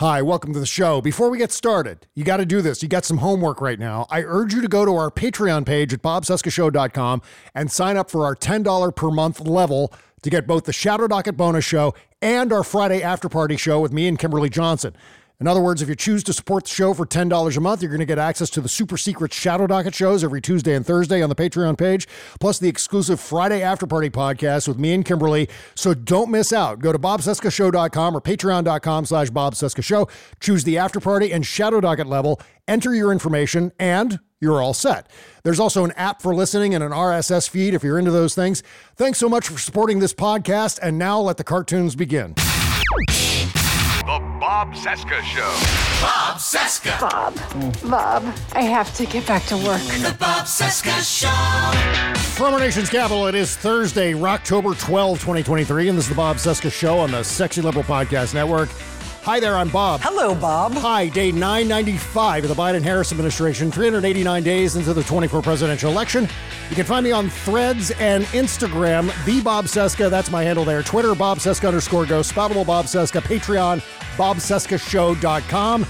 Hi, welcome to the show. Before we get started, you got to do this. You got some homework right now. I urge you to go to our Patreon page at bobcescashow.com and sign up for our $10 per month level to get both the Shadow Docket bonus show and our Friday after party show with me and Kimberly Johnson. In other words, if you choose to support the show for $10 a month, you're going to get access to the super secret Shadow Docket shows every Tuesday and Thursday on the Patreon page, plus the exclusive Friday After Party podcast with me and Kimberly. So don't miss out. Go to bobcescashow.com or patreon.com slash bobcescashow. Choose the After Party and Shadow Docket level, enter your information, and you're all set. There's also an app for listening and an RSS feed if you're into those things. Thanks so much for supporting this podcast, and now let the cartoons begin. The Bob Cesca Show. Bob Cesca. Bob, Bob, I have to get back to work. The Bob Cesca Show. From our nation's capital, it is Thursday, October 12, 2023, and this is the Bob Cesca Show on the Sexy Liberal Podcast Network. Hi there, I'm Bob. Hello, Bob. Hi, day 995 of the Biden Harris administration, 389 days into the 24 presidential election. You can find me on threads and Instagram, the Bob Cesca. That's my handle there. Twitter, Bob Cesca underscore go, Spoutable Bob Cesca, Patreon, Bob Cesca BobCescaShow.com.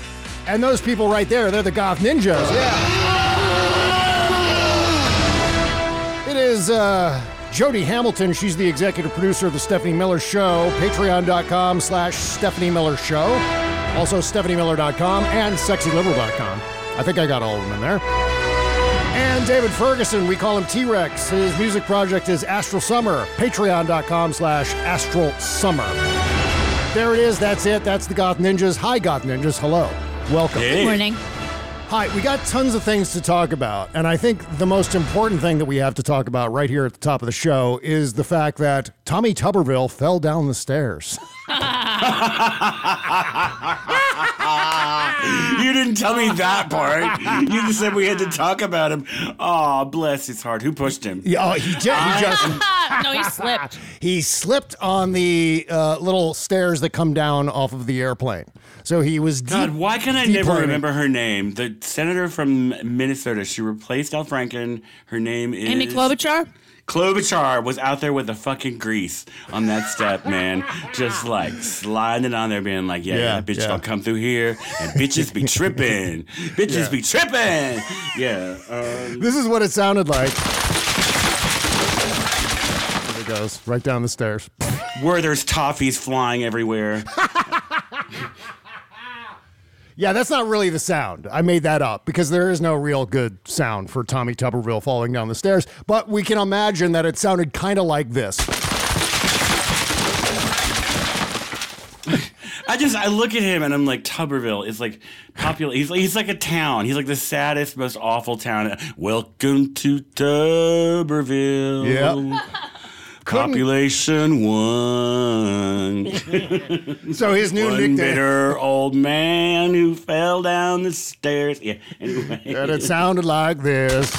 And those people right there, they're the Goth Ninjas. Yeah. It is uh, Jody Hamilton. She's the executive producer of the Stephanie Miller Show. Patreon.com slash Stephanie Miller Show. Also StephanieMiller.com and SexyLiberal.com. I think I got all of them in there. And David Ferguson, we call him T-Rex. His music project is Astral Summer. Patreon.com slash Astral Summer. There it is. That's it. That's the Goth Ninjas. Hi, Goth Ninjas. Hello. Welcome. Good morning. Hi, we got tons of things to talk about. And I think the most important thing that we have to talk about right here at the top of the show is the fact that Tommy Tuberville fell down the stairs. you didn't tell me that part. You just said we had to talk about him. Oh, bless his heart. Who pushed him? Yeah, oh, he, ju- he just no, he slipped. he slipped on the uh, little stairs that come down off of the airplane. So he was deep, God, why can I never remember her name? The senator from Minnesota. She replaced Al Franken. Her name is Amy Klobuchar. Klobuchar was out there with the fucking grease on that step, man. Just like sliding on there, being like, yeah, yeah, bitch, yeah. don't come through here. And bitches be tripping. Bitches Yeah. be tripping. Yeah. Um, This is what it sounded like. There it goes, right down the stairs. where there's toffees flying everywhere. Yeah, that's not really the sound. I made that up because there is no real good sound for Tommy Tuberville falling down the stairs. But we can imagine that it sounded kind of like this. I just I look at him and I'm like Tuberville is like popular. He's like he's like a town. He's like the saddest, most awful town. Welcome to Tuberville. Yep. Population one. So his new One nickname. bitter old man who fell down the stairs. Yeah. Anyway. And it sounded like this.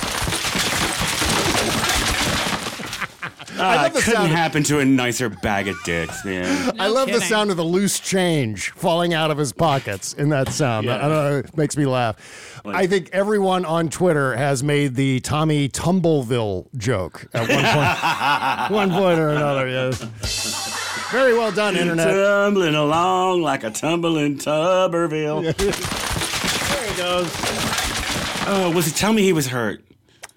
Ah, love it the couldn't sound- happen to a nicer bag of dicks, man. I love the kidding. sound of the loose change falling out of his pockets in that sound. Yeah. I don't know, it makes me laugh. I think everyone on Twitter has made the Tommy Tumbleville joke at one point, one point One point One point One point or another. Yes. Very well done, internet. Tumbling along like a tumbling Tuberville. There he goes. Oh, was he? Tell me he was hurt.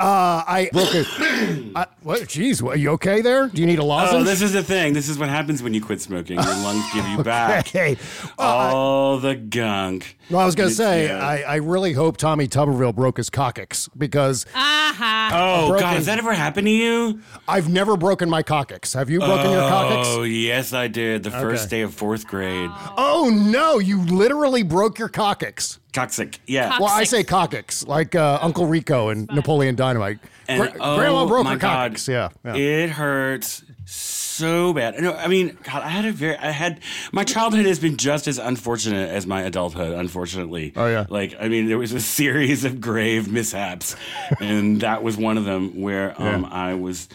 Uh, I broke a. I, what? Jeez, what, are you okay there? Do you need a lozenge? Oh, this is the thing. This is what happens when you quit smoking. Your lungs give you back Okay. Well, I- all the gunk. well, I was gonna It's- say, yeah. I, I really hope Tommy Tuberville broke his coccyx because Aha. Oh broken- God, has that ever happened to you? I've never broken my coccyx. Have you broken your coccyx? Oh yes, I did. The first day of fourth grade. Oh no, you literally broke your coccyx. Coccyx. Yeah. Cock- Well, I say coccyx, like uh, Uncle Rico and Napoleon Dynamite. And, Gra- oh, Grandma broke my her God. coccyx. Yeah, yeah. It hurts so bad. No, I mean, God, I had a very, I had, my childhood has been just as unfortunate as my adulthood, unfortunately. Oh, yeah. Like, I mean, there was a series of grave mishaps, and that was one of them where um, I was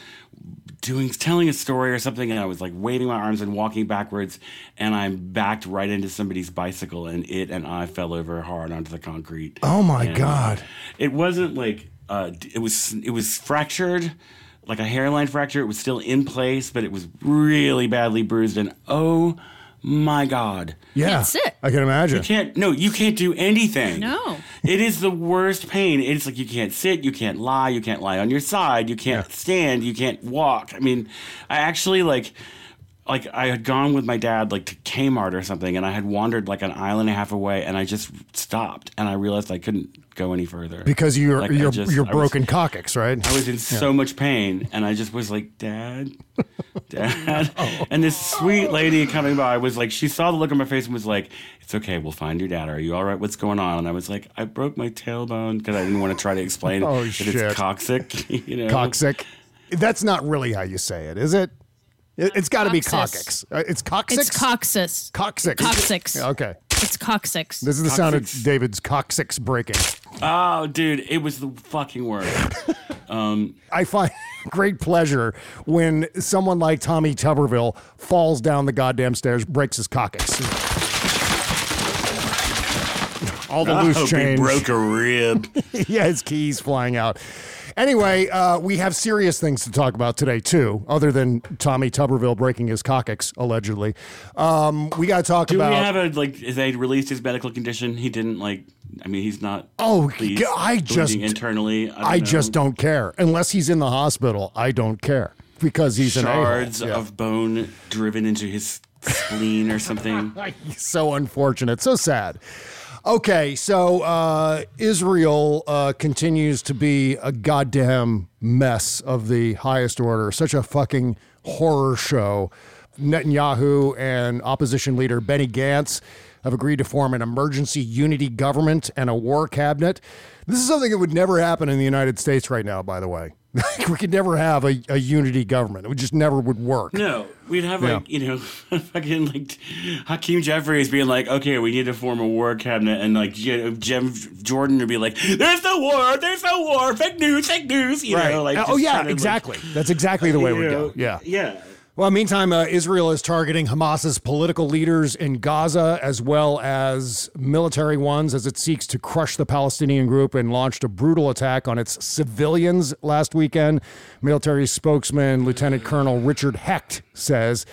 doing, telling a story or something, and I was like waving my arms and walking backwards, and I backed right into somebody's bicycle, and it and I fell over hard onto the concrete. Oh, my And, God. It wasn't like uh, it was. It was fractured, like a hairline fracture. It was still in place, but it was really badly bruised. And oh my god, yeah. Can't sit. I can imagine. you can't. No, you can't do anything. No. It is the worst pain. It's like you can't sit, you can't lie, you can't lie on your side, you can't stand, you can't walk. I mean, I actually like like I had gone with my dad like to Kmart or something and I had wandered like an aisle and a half away and I just stopped and I realized I couldn't go any further. Because you're Like, you're just- you're I was- broken coccyx, right? I was in so much pain, and I just was like, "Dad, Dad." Oh. And this sweet lady coming by was like, she saw the look on my face and was like, "It's okay, we'll find your dad. Are you all right? What's going on?" And I was like, "I broke my tailbone because I didn't want to try to explain Oh, that shit. it's coccyx." You know, Coccyx. That's not really how you say it, is it? It- It's got to be Coccyx. coccyx. Uh, It's coccyx. It's coccyx. coccyx. Coccyx. Okay. It's coccyx. This is the sound of David's coccyx breaking. Oh, dude, it was the fucking worst. Um, I find great pleasure when someone like Tommy Tuberville falls down the goddamn stairs, breaks his coccyx. All the I loose hope oh, he broke a rib. yeah, his keys flying out. Anyway, uh, we have serious things to talk about today too, other than Tommy Tuberville breaking his coccyx allegedly. Um, we got to talk Do about. we have a like? They released his medical condition? He didn't like. I mean, he's not. Oh, pleased, I just- internally. I, don't I just don't care unless he's in the hospital. I don't care because he's an shards. Yeah. of bone driven into his spleen or something. so unfortunate, so sad. Okay, so uh, Israel uh, continues to be a goddamn mess of the highest order. Such a fucking horror show. Netanyahu and opposition leader Benny Gantz have agreed to form an emergency unity government and a war cabinet. This is something that would never happen in the United States right now, by the way. we could never have a, a unity government. It would just never would work. No, we'd have Yeah. like you know, fucking like Hakeem Jeffries being like, okay, we need to form a war cabinet, and like Jim Jordan would be like, there's no war, there's no war, fake news, fake news, you know, like uh, oh yeah, of, like, exactly. That's exactly the way we know, go. Yeah. yeah. Well, meantime, uh, Israel is targeting Hamas's political leaders in Gaza as well as military ones as it seeks to crush the Palestinian group and launched a brutal attack on its civilians last weekend. Military spokesman Lieutenant Colonel Richard Hecht says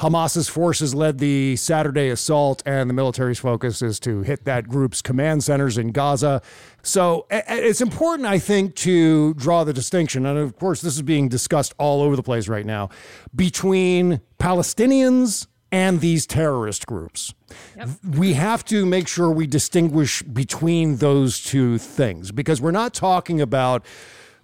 Hamas's forces led the Saturday assault, and the military's focus is to hit that group's command centers in Gaza. So it's important, I think, to draw the distinction, and of course, this is being discussed all over the place right now, between Palestinians and these terrorist groups. We have to make sure we distinguish between those two things because we're not talking about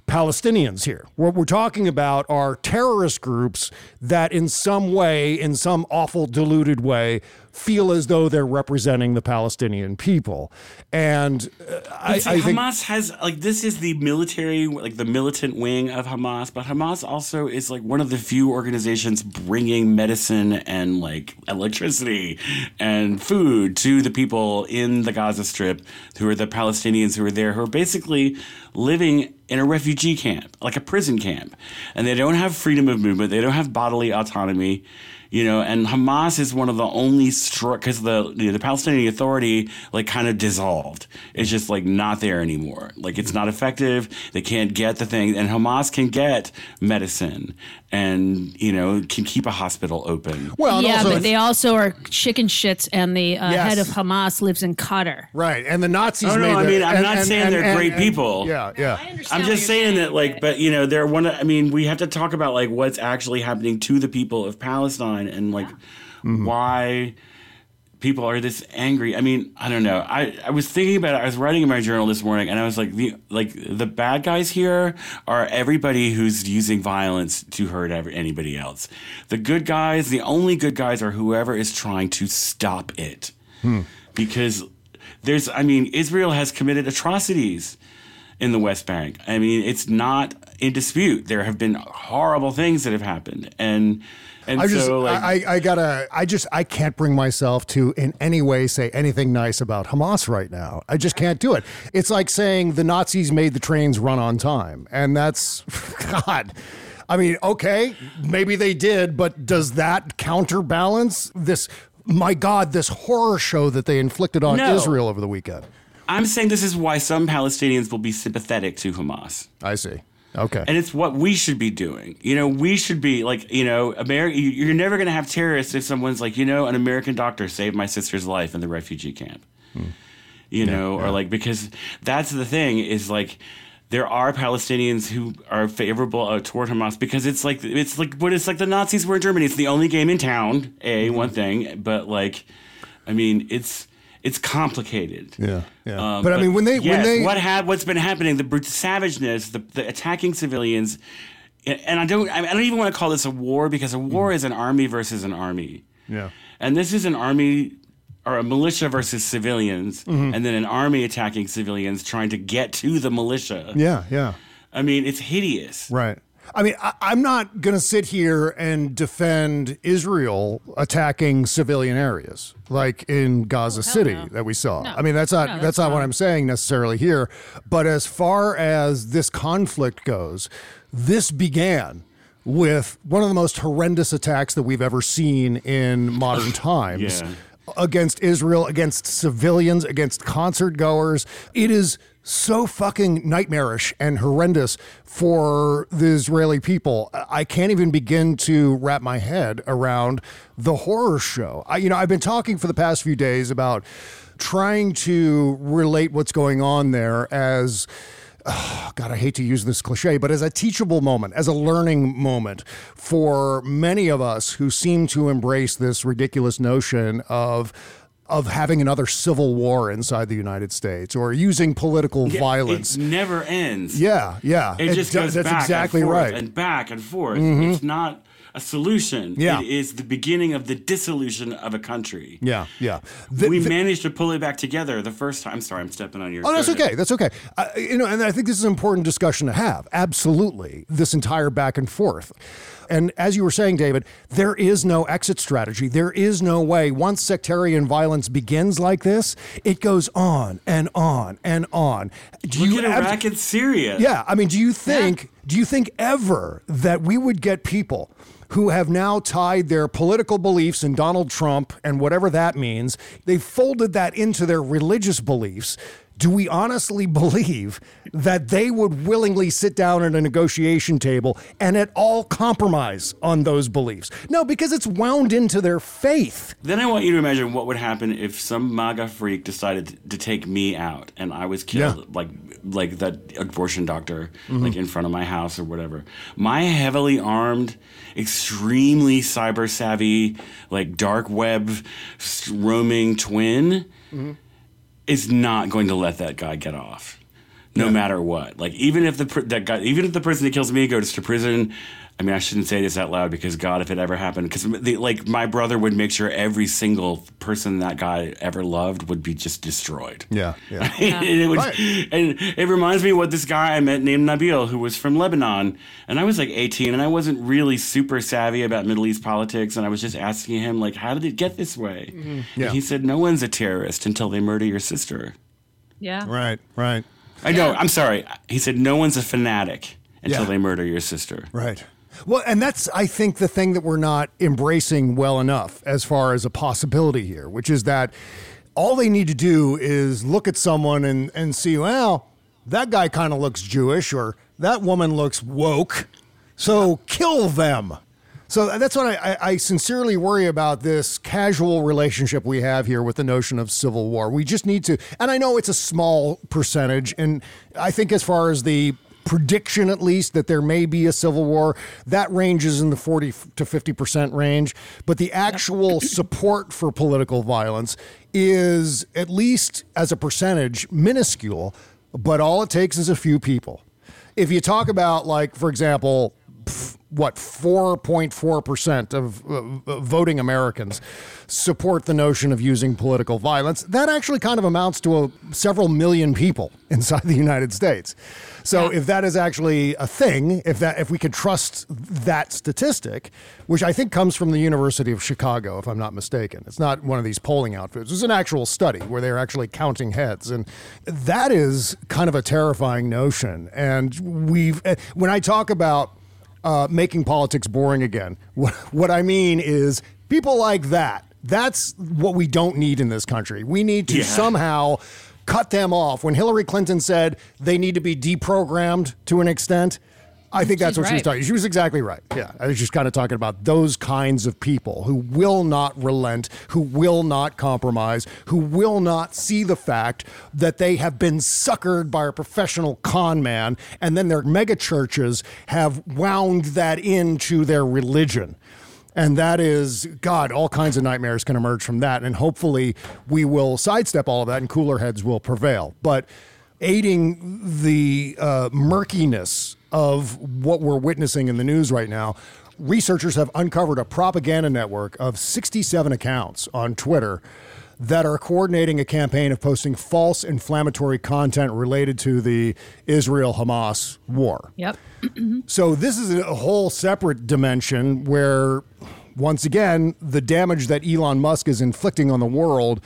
Palestinians here. What we're talking about are terrorist groups that, in some way, in some awful, diluted way, feel as though they're representing the Palestinian people. And uh, I, see, I think. Hamas has like this is the military, like the militant wing of Hamas, but Hamas also is like one of the few organizations bringing medicine and like electricity and food to the people in the Gaza Strip, who are the Palestinians who are there, who are basically living in a refugee camp, like a prison camp, and they don't have freedom of movement, they don't have bodily autonomy. You know, and Hamas is one of the only because the you know, the Palestinian Authority like kind of dissolved. It's just like not there anymore. Like it's not effective. They can't get the thing, and Hamas can get medicine and you know can keep a hospital open. Well, yeah, also but they also are chicken shits, and the uh, Yes. head of Hamas lives in Qatar. right, and the Nazis. Oh, no, made I the- mean, I'm and- not and- saying and- they're and- great and- people. Yeah, yeah. I'm just saying that, like, but you know, they're one. I mean, we have to talk about like what's actually happening to the people of Palestine and like Mm-hmm. why people are this angry. I mean, I don't know. I, I was thinking about it. I was writing in my journal this morning, and I was like, the like the bad guys here are everybody who's using violence to hurt every, anybody else. The good guys, the only good guys, are whoever is trying to stop it, hmm. because there's. I mean, Israel has committed atrocities in the West Bank. I mean, it's not in dispute. There have been horrible things that have happened, and and I just, so like. I, I gotta, I just, I can't bring myself to in any way say anything nice about Hamas right now. I just can't do it. It's like saying the Nazis made the trains run on time, and that's, God. I mean, okay, maybe they did, but does that counterbalance this? My God, this horror show that they inflicted on No. Israel over the weekend. I'm saying this is why some Palestinians will be sympathetic to Hamas. I see. Okay. And it's what we should be doing. You know, we should be like, you know, America. You're never going to have terrorists if someone's like, you know, an American doctor saved my sister's life in the refugee camp. You know, or like because that's the thing is like there are Palestinians who are favorable uh, toward Hamas because it's like it's like what it's like the Nazis were in Germany. It's the only game in town. A one thing, but like, I mean, it's it's complicated. Yeah, yeah. Um, But I mean, when they- when they- what ha- what's been happening, the brute savageness, the, the attacking civilians, and I don't I don't even want to call this a war because a war is an army versus an army, yeah. and this is an army or a militia versus civilians, Mm-hmm. and then an army attacking civilians trying to get to the militia. Yeah, yeah. I mean, it's hideous. Right. I mean, I, I'm not going to sit here and defend Israel attacking civilian areas like in Gaza City no. that we saw. No. I mean, that's not No, that's, that's not what. I'm saying necessarily here. But as far as this conflict goes, this began with one of the most horrendous attacks that we've ever seen in modern times Yeah. against Israel, against civilians, against concert goers. It is so fucking nightmarish and horrendous for the Israeli people. I can't even begin to wrap my head around the horror show. I, you know, I've been talking for the past few days about trying to relate what's going on there as God, I hate to use this cliche, but as a teachable moment, as a learning moment for many of us who seem to embrace this ridiculous notion of of having another civil war inside the United States or using political violence. It never ends. yeah, yeah. It, just do- goes that's back exactly and forth right. Mm-hmm. and back and forth. It's not a solution. Yeah. It is the beginning of the dissolution of a country. yeah, yeah. The- we the- managed to pull it back together the first time. I'm sorry, I'm stepping on your. Oh, that's okay. That's okay. Uh, you know, and I think this is an important discussion to have. Absolutely, this entire back and forth. And as you were saying, David, there is no exit strategy. There is no way. Once sectarian violence begins like this, it goes on and on and on. Do Look you at abs- Iraq and Syria. yeah, I mean, do you think do you think ever that we would get people who have now tied their political beliefs in Donald Trump and whatever that means, they folded that into their religious beliefs? Do we honestly believe that they would willingly sit down at a negotiation table and at all compromise on those beliefs? No, because it's wound into their faith. Then I want you to imagine what would happen if some MAGA freak decided to take me out and I was killed, Yeah. like like that abortion doctor, mm-hmm. like in front of my house or whatever. My heavily armed, extremely cyber savvy, like dark web roaming twin mm-hmm. Is not going to let that guy get off, no matter what. Like even if the that guy, even if the person that kills me goes to prison. I mean, I shouldn't say this out loud because God, if it ever happened, because like my brother would make sure every single person that guy ever loved would be just destroyed. Yeah, yeah. and, it was, Right. and it reminds me of what this guy I met named Nabil, who was from Lebanon, and I was like 18, and I wasn't really super savvy about Middle East politics, and I was just asking him like, how did it get this way? Mm-hmm. Yeah. And he said, no one's a terrorist until they murder your sister. Yeah. Right, right, I know. I'm sorry. He said, no one's a fanatic until Yeah. they murder your sister. right. Well, and that's, I think, the thing that we're not embracing well enough as far as a possibility here, which is that all they need to do is look at someone and, and see, well, that guy kind of looks Jewish or that woman looks woke. So kill them. So that's what I, I, I sincerely worry about this casual relationship we have here with the notion of civil war. We just need to, and I know it's a small percentage, and I think as far as the prediction at least that there may be a civil war that ranges in the 40 to 50% range but the actual support for political violence is at least as a percentage minuscule but all it takes is a few people if you talk about like for example what 4.4% of uh, voting Americans support the notion of using political violence. That actually kind of amounts to a, several million people inside the United States. So if that is actually a thing, if that if we could trust that statistic, which I think comes from the University of Chicago if I'm not mistaken. It's not one of these polling outfits. It's an actual study where they're actually counting heads and that is kind of a terrifying notion. And we've eh, when I talk about uh, making politics boring again. What, what I mean is people like that. That's what we don't need in this country. We need to Yeah. somehow cut them off. When Hillary Clinton said they need to be deprogrammed to an extent, I think that's She's what she was right. talking. She was exactly right. Yeah, I was just kind of talking about those kinds of people who will not relent, who will not compromise, who will not see the fact that they have been suckered by a professional con man, and then their mega churches have wound that into their religion. And that is, God, all kinds of nightmares can emerge from that. And hopefully we will sidestep all of that and cooler heads will prevail. But aiding the uh, murkiness of what we're witnessing in the news right now, researchers have uncovered a propaganda network of 67 accounts on Twitter that are coordinating a campaign of posting false inflammatory content related to the Israel Hamas war. Yep. So this is a whole separate dimension where once again the damage that Elon Musk is inflicting on the world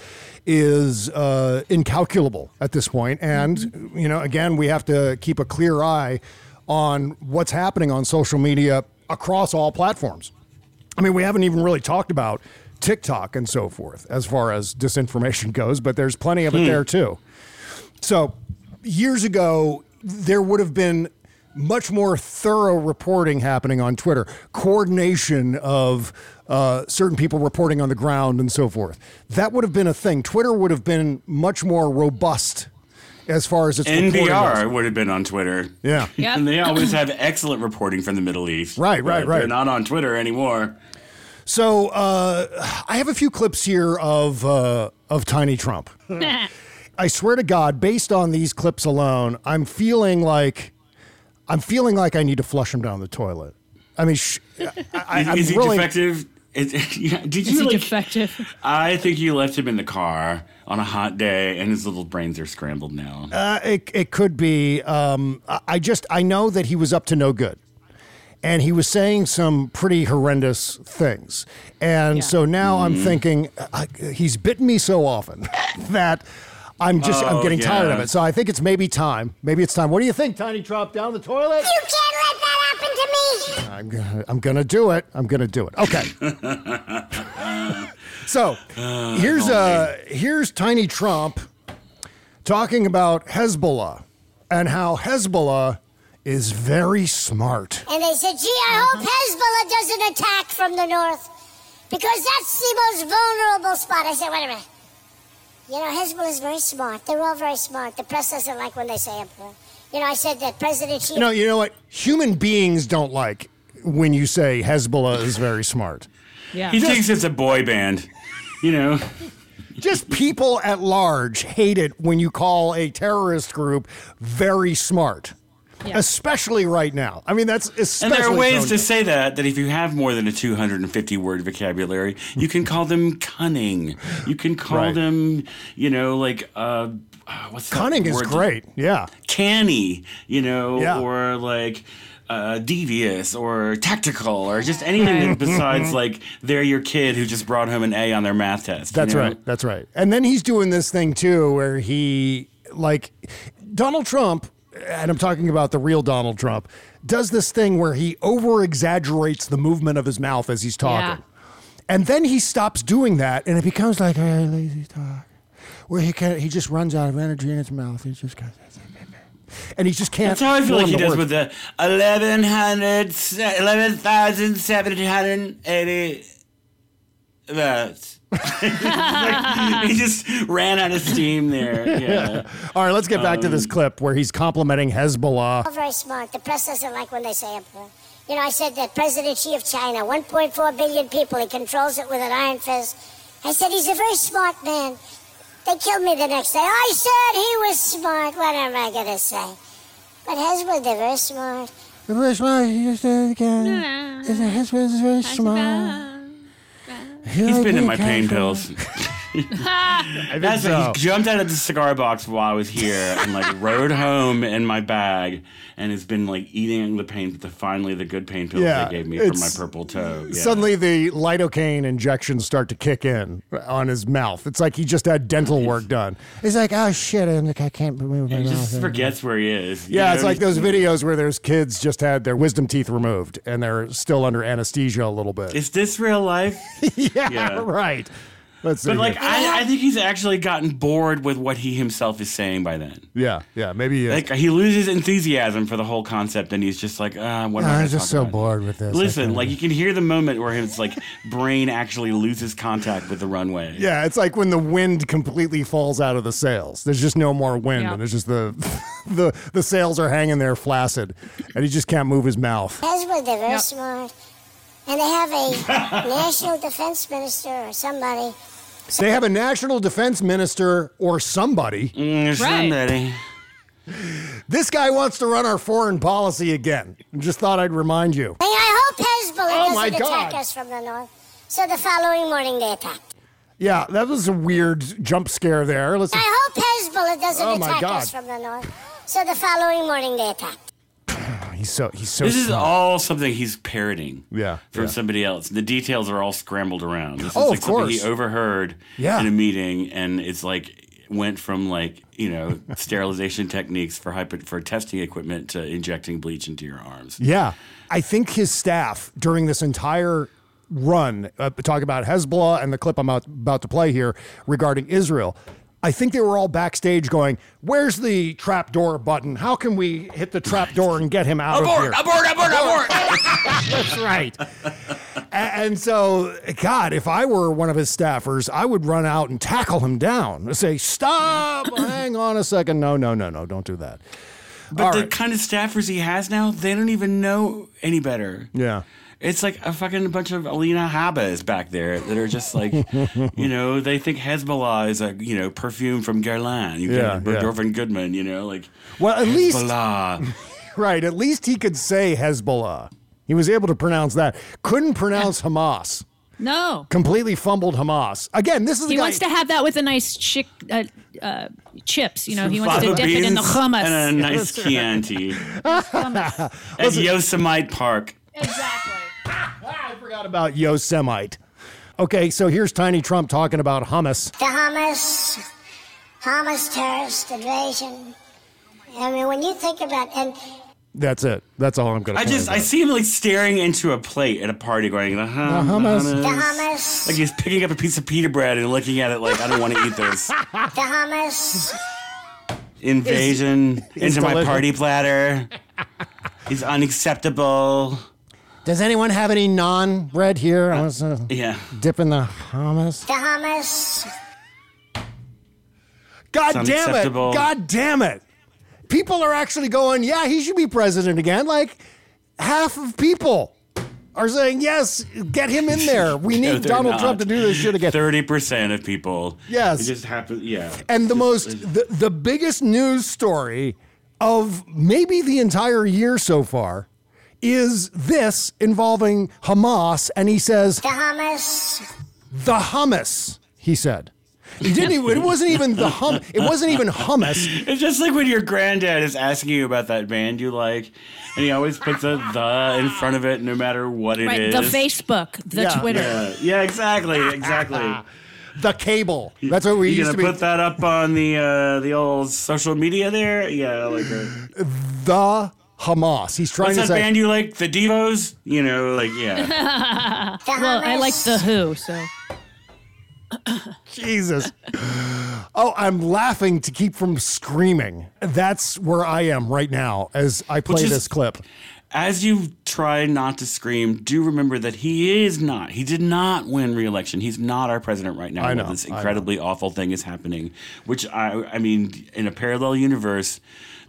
is uh, incalculable at this point and you know again we have to keep a clear eye on what's happening on social media across all platforms. I mean we haven't even really talked about TikTok and so forth as far as disinformation goes but there's plenty of it there too. So years ago, there would have been much more thorough reporting happening on Twitter, coordination of uh, certain people reporting on the ground and so forth. That would have been a thing. Twitter would have been much more robust as far as its reporting NPR goes. would have been on Twitter. Yeah. Yep. And they always have excellent reporting from the Middle East. Right, right, right. They're not on Twitter anymore. So uh, I have a few clips here of uh, of Tiny Trump. I swear to God, based on these clips alone, I'm feeling like I'm feeling like I need to flush him down the toilet. I mean, sh- I, I, Is, I'm is he really, defective? Is, yeah, did Is you he like? defective? I think you left him in the car on a hot day, and his little brains are scrambled now. Uh, it, it could be. Um, I- I just I know that he was up to no good, and he was saying some pretty horrendous things, and so now I'm Mm-hmm. thinking uh, he's bitten me so often that. I'm just I'm Oh, getting tired of it. So I think it's maybe time. Maybe it's time. What do you think, Tiny Trump? Down the toilet? You can't let that happen to me. I'm gonna I'm gonna do it. I'm gonna do it. Okay. so here's uh here's Tiny Trump talking about Hezbollah and how Hezbollah is very smart. And they said, gee, I hope Hezbollah doesn't attack from the north because that's the most vulnerable spot. I said, wait a minute. You know, Hezbollah is very smart. They're all very smart. The press doesn't like when they say it. You know, I said that President Xi. No, you know what? Human beings don't like when you say Hezbollah is very smart. Yeah. He thinks it's a boy band. You know, Just people at large hate it when you call a terrorist group very smart. Yeah. Especially right now. I mean, that's especially. and especially. there are ways to say that. That if you have more than a 250 word vocabulary, you can call them cunning. You can call Right. them, you know, like uh, uh, what's that Cunning is word? great. Yeah. canny, you know, Yeah. or like uh, devious or tactical or just anything besides like they're your kid who just brought home an A on their math test. you That's know? right. That's right. And then he's doing this thing too where he like Donald Trump and I'm talking about the real Donald Trump, does this thing where he over exaggerates the movement of his mouth as he's talking. And then he stops doing that and it becomes like a lazy talk. Where he can he just runs out of energy in his mouth. He just goes and he just can't. That's how I feel like he does words. with the 1100, 11,780 votes. Uh, Like, he just ran out of steam there. Yeah. All right, let's get back to this Um, clip where he's complimenting Hezbollah. All very smart. The press doesn't like when they say it. You know, I said that President Xi of China, 1.4 billion people, he controls it with an iron fist. I said he's a very smart man. They killed me the next day. I said he was smart. What am I going to say? But Hezbollah, they're very smart. Very smart. He just did it again. Hezbollah's very smart. He's been in my pain pills. I That's so. He jumped out of the cigar box while I was here and like rode home in my bag and has been like eating the pain, the finally the good pain pills Yeah, they gave me for my purple toe. Yeah. Suddenly, the lidocaine injections start to kick in on his mouth. It's like he just had dental work done. He's like, oh shit, I'm like, I can't move my he mouth. just forgets where he is. you Yeah, it's like those videos where there's kids just had their wisdom teeth removed and they're still under anesthesia a little bit. Is this real life? yeah, yeah. right. Let's see. But like. I, I think he's actually gotten bored with what he himself is saying by then. yeah, yeah, maybe. Uh, Like he loses enthusiasm for the whole concept, and he's just like, uh, what am I I'm gonna just talk so about? bored with this. Listen, like you can hear the moment where his like brain actually loses contact with the runway. Yeah, it's like when the wind completely falls out of the sails. There's just no more wind, Yeah. and there's just the the the sails are hanging there flaccid, and he just can't move his mouth. Hezbollah, they're very smart. And they have a national defense minister or somebody. They have a national defense minister or somebody. Mm, somebody. This guy wants to run our foreign policy again. Just thought I'd remind you. Hey, I hope Hezbollah Oh, doesn't attack God. us from the north. So the following morning they attacked. Yeah, that was a weird jump scare there. Listen, I hope Hezbollah doesn't Oh, attack God. us from the north. So the following morning they attacked. He's so he's so. This is smart. all something he's parroting. Yeah, From yeah. somebody else. The details are all scrambled around. This is Oh, like of something course. he overheard Yeah. in a meeting, and it's like went from like you know sterilization techniques for hyper for testing equipment to injecting bleach into your arms. Yeah. I think his staff during this entire run, uh, talk about Hezbollah and the clip I'm out, about to play here regarding Israel. I think they were all backstage going, Where's the trapdoor button? How can we hit the trapdoor and get him out of here? Abort! Abort! Abort! That's right. And so, God, if I were one of his staffers, I would run out and tackle him down and say, Stop! Hang on a second. No, no, no, no, don't do that. But All the right. kind of staffers he has now, they don't even know any better. Yeah. It's like a fucking bunch of Alina Habbas back there that are just like, you know, they think Hezbollah is a, you know, perfume from Guerlain. You Yeah, get yeah. Dorfin Goodman, you know, like, Well, at least Right. At least he could say Hezbollah. He was able to pronounce that. Couldn't pronounce Hamas. No. Completely fumbled Hamas. Again, this is the He guy. wants to have that with a nice chick, uh, uh, chips. You know, he wants to dip it in the beans hummus. And a nice Chianti. At Yosemite Park. exactly. I forgot about Yosemite. Okay, so here's Tiny Trump talking about hummus. The hummus, Hamas terrorist invasion. I mean, when you think about and That's it. That's all I'm going to I just, I see him like staring into a plate at a party going, the, hum, the hummus. the hummus. Hamas, Like he's picking up a piece of pita bread and looking at it like, I don't want to eat this. the hummus Invasion It's into my party platter. He's unacceptable. Does anyone have any non bread here? I was uh, Yeah. dipping the hummus. the Hamas, God It's damn it. unacceptable. God damn it. People are actually going, yeah, he should be president again. Like half of people are saying, yes, get him in there. We No, need they're Donald not. Trump to do this shit again. Thirty percent of people. Yes. It just happens. Yeah. And the most, the, the biggest news story of maybe the entire year so far is this involving Hamas. And he says, the Hamas, the hummus, he said. He didn't even, it wasn't even the hum, it wasn't even hummus. It's just like when your granddad is asking you about that band you like, and he always puts a the in front of it, no matter what it is. Right. The Facebook, the Yeah. Twitter. Yeah, yeah, exactly, exactly. the cable. That's what we You used gonna to be. put that up on the uh, the old social media there? Yeah, like a, the Hamas. He's trying what's to that say. band you like? The Devos? You know, like yeah. well, I like the Who, so Jesus. Oh, I'm laughing to keep from screaming. That's where I am right now as I play just- this clip. As you try not to scream, do remember that he is not. He did not win re-election. He's not our president right now. I know, while This I know. incredibly awful thing is happening. Which I, I mean, in a parallel universe,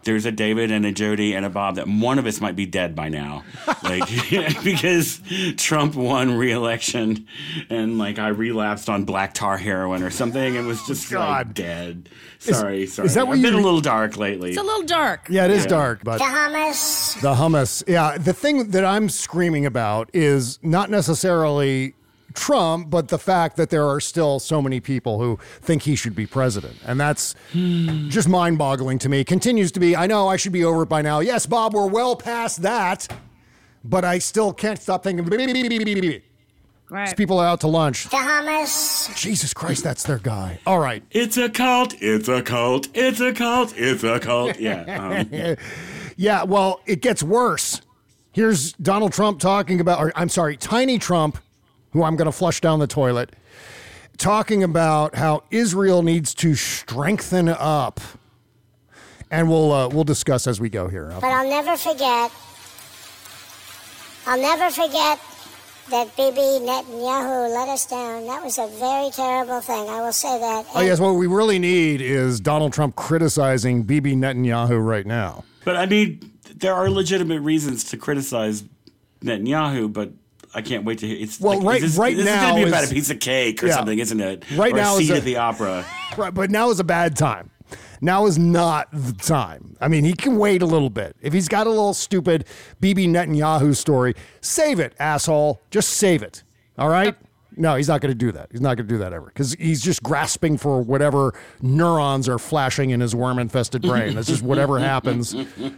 there's a David and a Jody and a Bob that one of us might be dead by now, like because Trump won re-election and like I relapsed on black tar heroin or something and was oh, just like God. dead. Sorry, sorry. is that what I've been you- a little dark lately. it's a little dark. Yeah, it is Yeah. dark, but The hummus. the hummus. Yeah, the thing that I'm screaming about is not necessarily Trump, but the fact that there are still so many people who think he should be president. And that's just mind boggling to me. Continues to be, I know I should be over it by now. Yes, Bob, we're well past that, but I still can't stop thinking. These Right. people are out to lunch. The hummus. Jesus Christ, that's their guy. All right. It's a cult. It's a cult. It's a cult. It's a cult. Yeah. Um, Yeah, well, it gets worse. Here's Donald Trump talking about, or I'm sorry, Tiny Trump, who I'm going to flush down the toilet, talking about how Israel needs to strengthen up. And we'll uh, we'll discuss as we go here. But I'll never forget. I'll never forget that Bibi Netanyahu let us down. That was a very terrible thing. I will say that. Oh yes, what we really need is Donald Trump criticizing Bibi Netanyahu right now. But I mean, there are legitimate reasons to criticize Netanyahu, but I can't wait to hear. It's Well, like, right- This, right this now is going to be about is- a piece of cake or Yeah. something, isn't it? Right or now a is seat a- at the opera. Right, but now is a bad time. Now is not the time. I mean, he can wait a little bit. If he's got a little stupid Bibi Netanyahu story, save it, asshole. Just save it. All right? No, he's not going to do that. He's not going to do that ever because he's just grasping for whatever neurons are flashing in his worm infested brain. That's just whatever happens.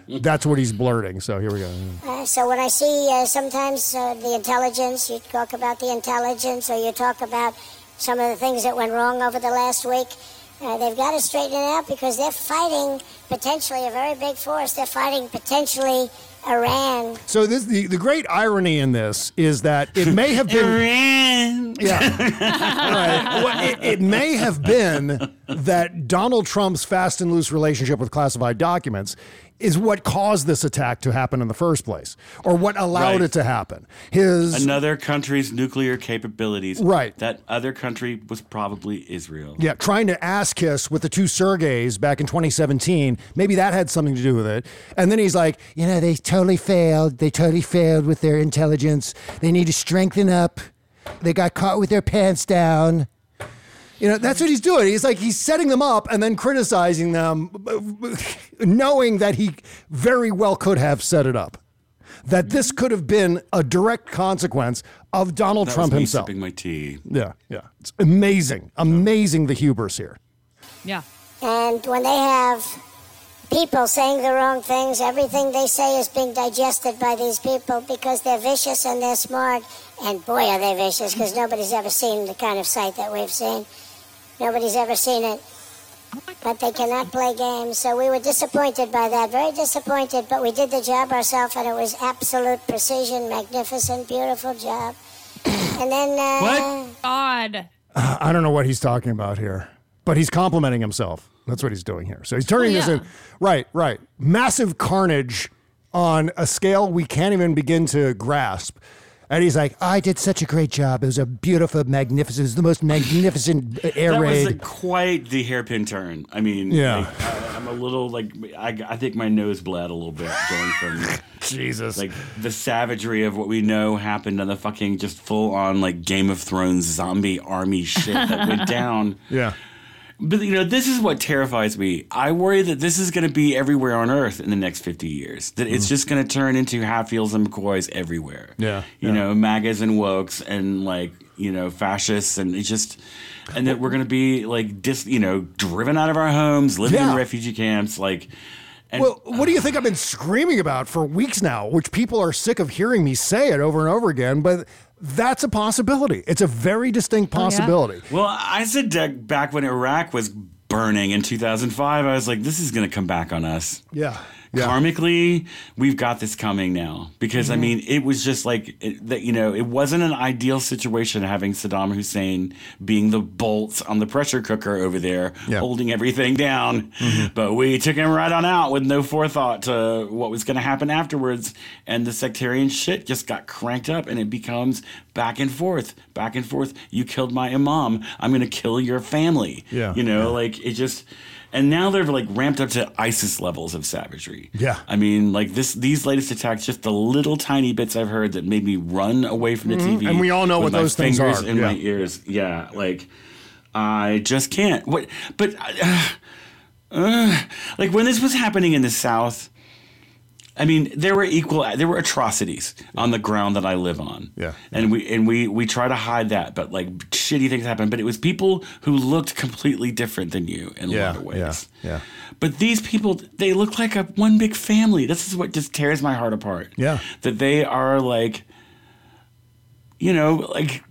That's what he's blurting. So here we go. Uh, so when I see uh, sometimes uh, the intelligence, you talk about the intelligence, or you talk about some of the things that went wrong over the last week. Uh, they've got to straighten it out because they're fighting potentially a very big force. They're fighting potentially Iran. So this the, the great irony in this is that it may have been Iran. Yeah. right. Well, it, it may have been that Donald Trump's fast and loose relationship with classified documents is what caused this attack to happen in the first place, or what allowed Right. it to happen. His Another country's nuclear capabilities. Right. That other country was probably Israel. yeah, trying to ass kiss with the two Sergeys back in 2017, maybe that had something to do with it. And then he's like, you know, they totally failed. They totally failed with their intelligence. They need to strengthen up. They got caught with their pants down. You know, that's what he's doing. He's like, he's setting them up and then criticizing them, knowing that he very well could have set it up. That this could have been a direct consequence of Donald That Trump was me himself. sipping my tea. Yeah, yeah. It's amazing. Amazing the hubris here. Yeah. And when they have people saying the wrong things, everything they say is being digested by these people because they're vicious and they're smart. And boy, are they vicious because nobody's ever seen the kind of sight that we've seen. Nobody's ever seen it. But they cannot play games. So we were disappointed by that, very disappointed. But we did the job ourselves and it was absolute precision, magnificent, beautiful job. And then. Uh, What? God. I don't know what he's talking about here, but he's complimenting himself. That's what he's doing here. So he's turning this yeah. in. Right, right. Massive carnage on a scale we can't even begin to grasp. And he's like, I did such a great job. It was a beautiful, magnificent, it was the most magnificent air That was raid. like, quite the hairpin turn. I mean, Yeah. like, I, I'm a little like I, I think my nose bled a little bit going from Jesus. like the savagery of what we know happened to the fucking just full on like Game of Thrones zombie army shit that went down. yeah. But you know, this is what terrifies me. I worry that this is going to be everywhere on Earth in the next fifty years. That it's just going to turn into Hatfields and McCoys everywhere. Mm. Yeah, you yeah. know, MAGAs and wokes and like you know fascists and it's just. And that we're going to be like dis, you know, driven out of our homes, living Yeah. in refugee camps, like. And Well, what do you think I've been screaming about for weeks now, which people are sick of hearing me say it over and over again? But That's a possibility. It's a very distinct Oh, yeah? possibility. Well, I said that back when Iraq was burning in 2005. I was like, this is going to come back on us. Yeah. Yeah. Karmically, we've got this coming now because Mm-hmm. I mean, it was just like it, that. You know, it wasn't an ideal situation having Saddam Hussein being the bolts on the pressure cooker over there, Yeah. holding everything down. Mm-hmm. But we took him right on out with no forethought to what was going to happen afterwards, and the sectarian shit just got cranked up, and it becomes back and forth, back and forth. You killed my imam. I'm going to kill your family. Yeah. You know, like it just. And now they're like ramped up to ISIS levels of savagery. Yeah. I mean, like this, these latest attacks, just the little tiny bits I've heard that made me run away from the TV. Mm-hmm. And we all know what those things are. in my ears. Yeah, like I just can't. What? But uh, uh, like when this was happening in the South. I mean, there were equal, there were atrocities on the ground that I live on. Yeah. and we and we we try to hide that, but like shitty things happen. But it was people who looked completely different than you in a lot of ways. yeah, yeah. But these people, they look like a one big family. This is what just tears my heart apart. Yeah. That they are like, you know, like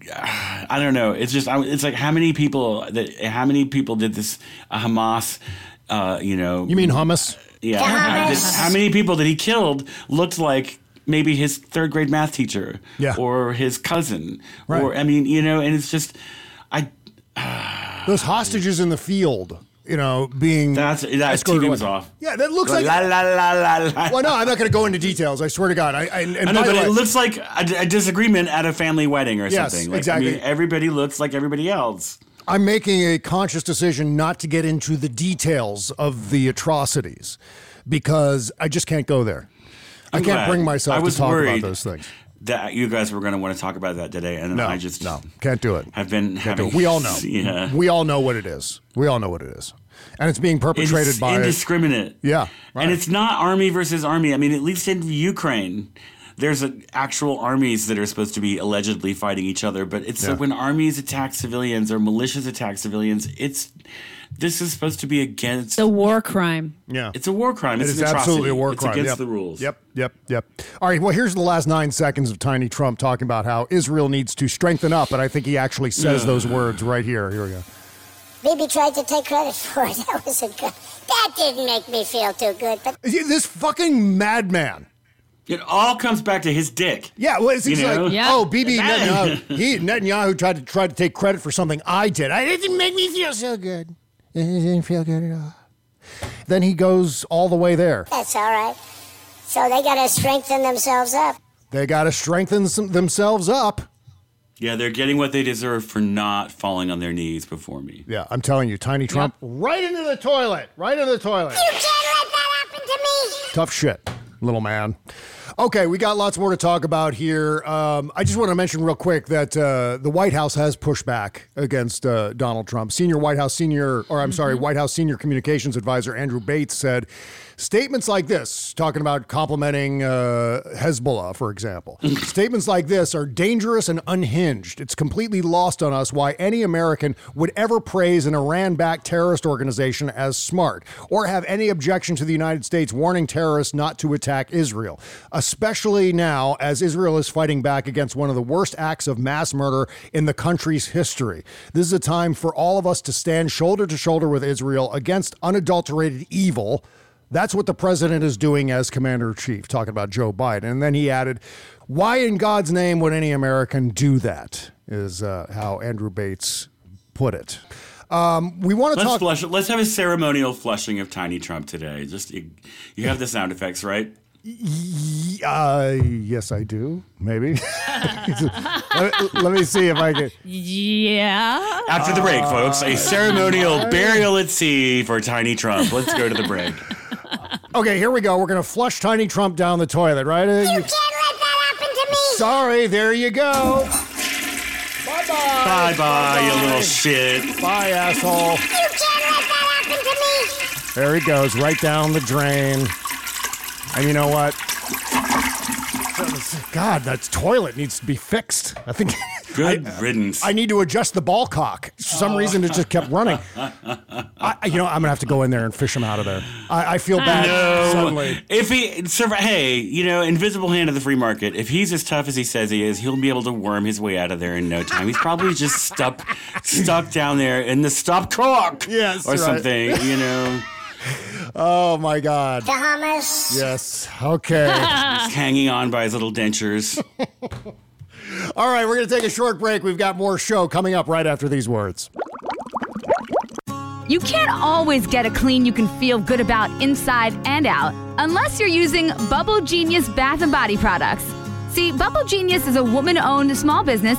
I don't know. It's just it's like how many people that how many people did this Hamas, uh, you know, You mean hummus? Yeah. The How, how many people that he killed looked like maybe his third grade math teacher, Yeah. or his cousin, Right. or I mean, you know, and it's just I Those hostages in the field, you know, being that's that escorted TV away. was off. Yeah, that looks like. la la la la la. Well, no, I'm not going to go into details. I swear to God. I, I, and I by know, the but way, it looks like a, a disagreement at a family wedding or Yes, something. Like, exactly. I mean, everybody looks like everybody else. I'm making a conscious decision not to get into the details of the atrocities because I just can't go there. I I'm can't glad. bring myself I to talk about those things. That you guys were going to want to talk about that today, and No, I just no, can't do it. I've been Can't having. We all know. Yeah, We all know what it is. We all know what it is, and it's being perpetrated it's by. indiscriminate. Yeah, right. And it's not army versus army. I mean, at least in Ukraine, there's a, actual armies that are supposed to be allegedly fighting each other. But it's Yeah. like when armies attack civilians or militias attack civilians, it's this is supposed to be against. It's a war crime. yeah, it's a war crime. It It's is an atrocity. absolutely a war crime. it's crime. against Yep. the rules. Yep, yep, yep. All right. Well, here's the last nine seconds of Tiny Trump talking about how Israel needs to strengthen up, and I think he actually says those words right here. Here we go. Bibi tried to take credit for it. That wasn't good. That didn't make me feel too good. But This fucking madman. It all comes back to his dick. Yeah, well, it's You know? like, Yeah. oh, Bibi Netanyahu, he, Netanyahu tried to try to take credit for something I did. I, it didn't make me feel so good. It didn't feel good at all. Then he goes all the way there. that's all right. So they got to strengthen themselves up. They got to strengthen some, themselves up. Yeah, they're getting what they deserve for not falling on their knees before me. Yeah, I'm telling you, Tiny Trump, right into the toilet, right into the toilet. You can't let that happen to me. Tough shit, little man. Okay, we got lots more to talk about here. Um, I just want to mention real quick that uh, the White House has pushed back against uh, Donald Trump. Senior White House senior, or I'm sorry, White House senior communications advisor Andrew Bates said statements like this, talking about complimenting uh, Hezbollah, for example. statements like this are dangerous and unhinged. It's completely lost on us why any American would ever praise an Iran-backed terrorist organization as smart or have any objection to the United States warning terrorists not to attack Israel, especially now as Israel is fighting back against one of the worst acts of mass murder in the country's history. This is a time for all of us to stand shoulder to shoulder with Israel against unadulterated evil. That's what the president is doing as commander in chief, talking about Joe Biden. And then he added, Why in God's name would any American do that? Is uh, how Andrew Bates put it. Um, we want to Let's talk. flush. Let's have a ceremonial flushing of Tiny Trump today. Just you, you have the sound effects, right? Uh, yes, I do. Maybe. let, let me see if I can. Yeah. After the break, folks, a ceremonial burial at sea for Tiny Trump. Let's go to the break. Okay, here we go. We're going to flush Tiny Trump down the toilet, right? You you- can't let that happen to me. sorry, there you go. Bye bye. Bye bye, you little shit. Bye, asshole. You can't let that happen to me. There he goes, right down the drain. And you know what? God, that toilet needs to be fixed. I think Good I, riddance. I need to adjust the ball cock. For some reason, it just kept running. I, you know, I'm gonna have to go in there and fish him out of there. I, I feel bad No. suddenly. If he, hey, you know, invisible hand of the free market. If he's as tough as he says he is, he'll be able to worm his way out of there in no time. He's probably just stuck, stuck down there in the stop cock, Yes, or right. something. You know, Oh my God. The hummus. Yes. Okay. just hanging on by his little dentures. All right, we're gonna take a short break. We've got more show coming up right after these words. You can't always get a clean you can feel good about inside and out unless you're using Bubble Genius bath and body products. See, Bubble Genius is a woman owned small business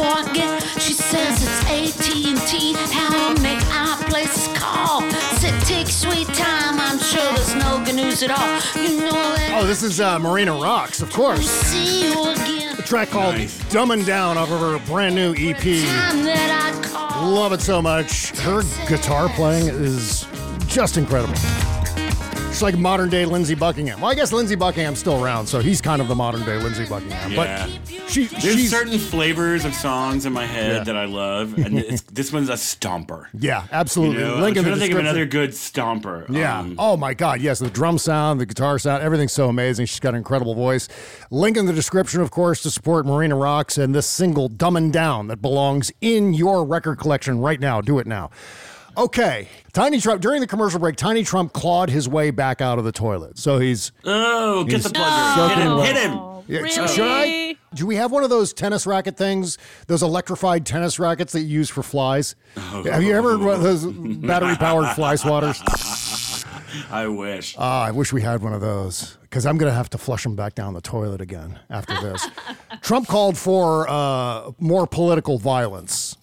Forget. She says it's AT&T. How I make our places call. Said take sweet time. I'm sure there's no good news at all. You know that. Oh, this is uh, Marina Rocks, of course. See you again. A track called "Dumbing Down off of her brand new EP. Time that I call. Love it so much. Her guitar playing is just incredible. She's like modern day Lindsey Buckingham. Well, I guess Lindsey Buckingham's still around, so he's kind of the modern day Lindsey Buckingham. Yeah. But she, There's she's certain flavors of songs in my head Yeah. that I love, and it's, this one's a stomper. yeah, absolutely. You know, Link I'm in the trying to think of another good stomper. Yeah. Um, oh my God. Yes. The drum sound, the guitar sound, everything's so amazing. She's got an incredible voice. Link in the description, of course, to support Marina Rocks and this single Dumbin' Down that belongs in your record collection right now. Do it now. Okay. Tiny Trump, during the commercial break, Tiny Trump clawed his way back out of the toilet. So he's. Oh, get he's the plugger. Hit him. soaking Hit wet. him. Yeah, sh- Should I? Do we have one of those tennis racket things? Those electrified tennis rackets that you use for flies? Have you ever one of those battery powered fly swatters? I wish. Ah, I wish we had one of those because I'm going to have to flush them back down the toilet again after this. Trump called for uh, more political violence.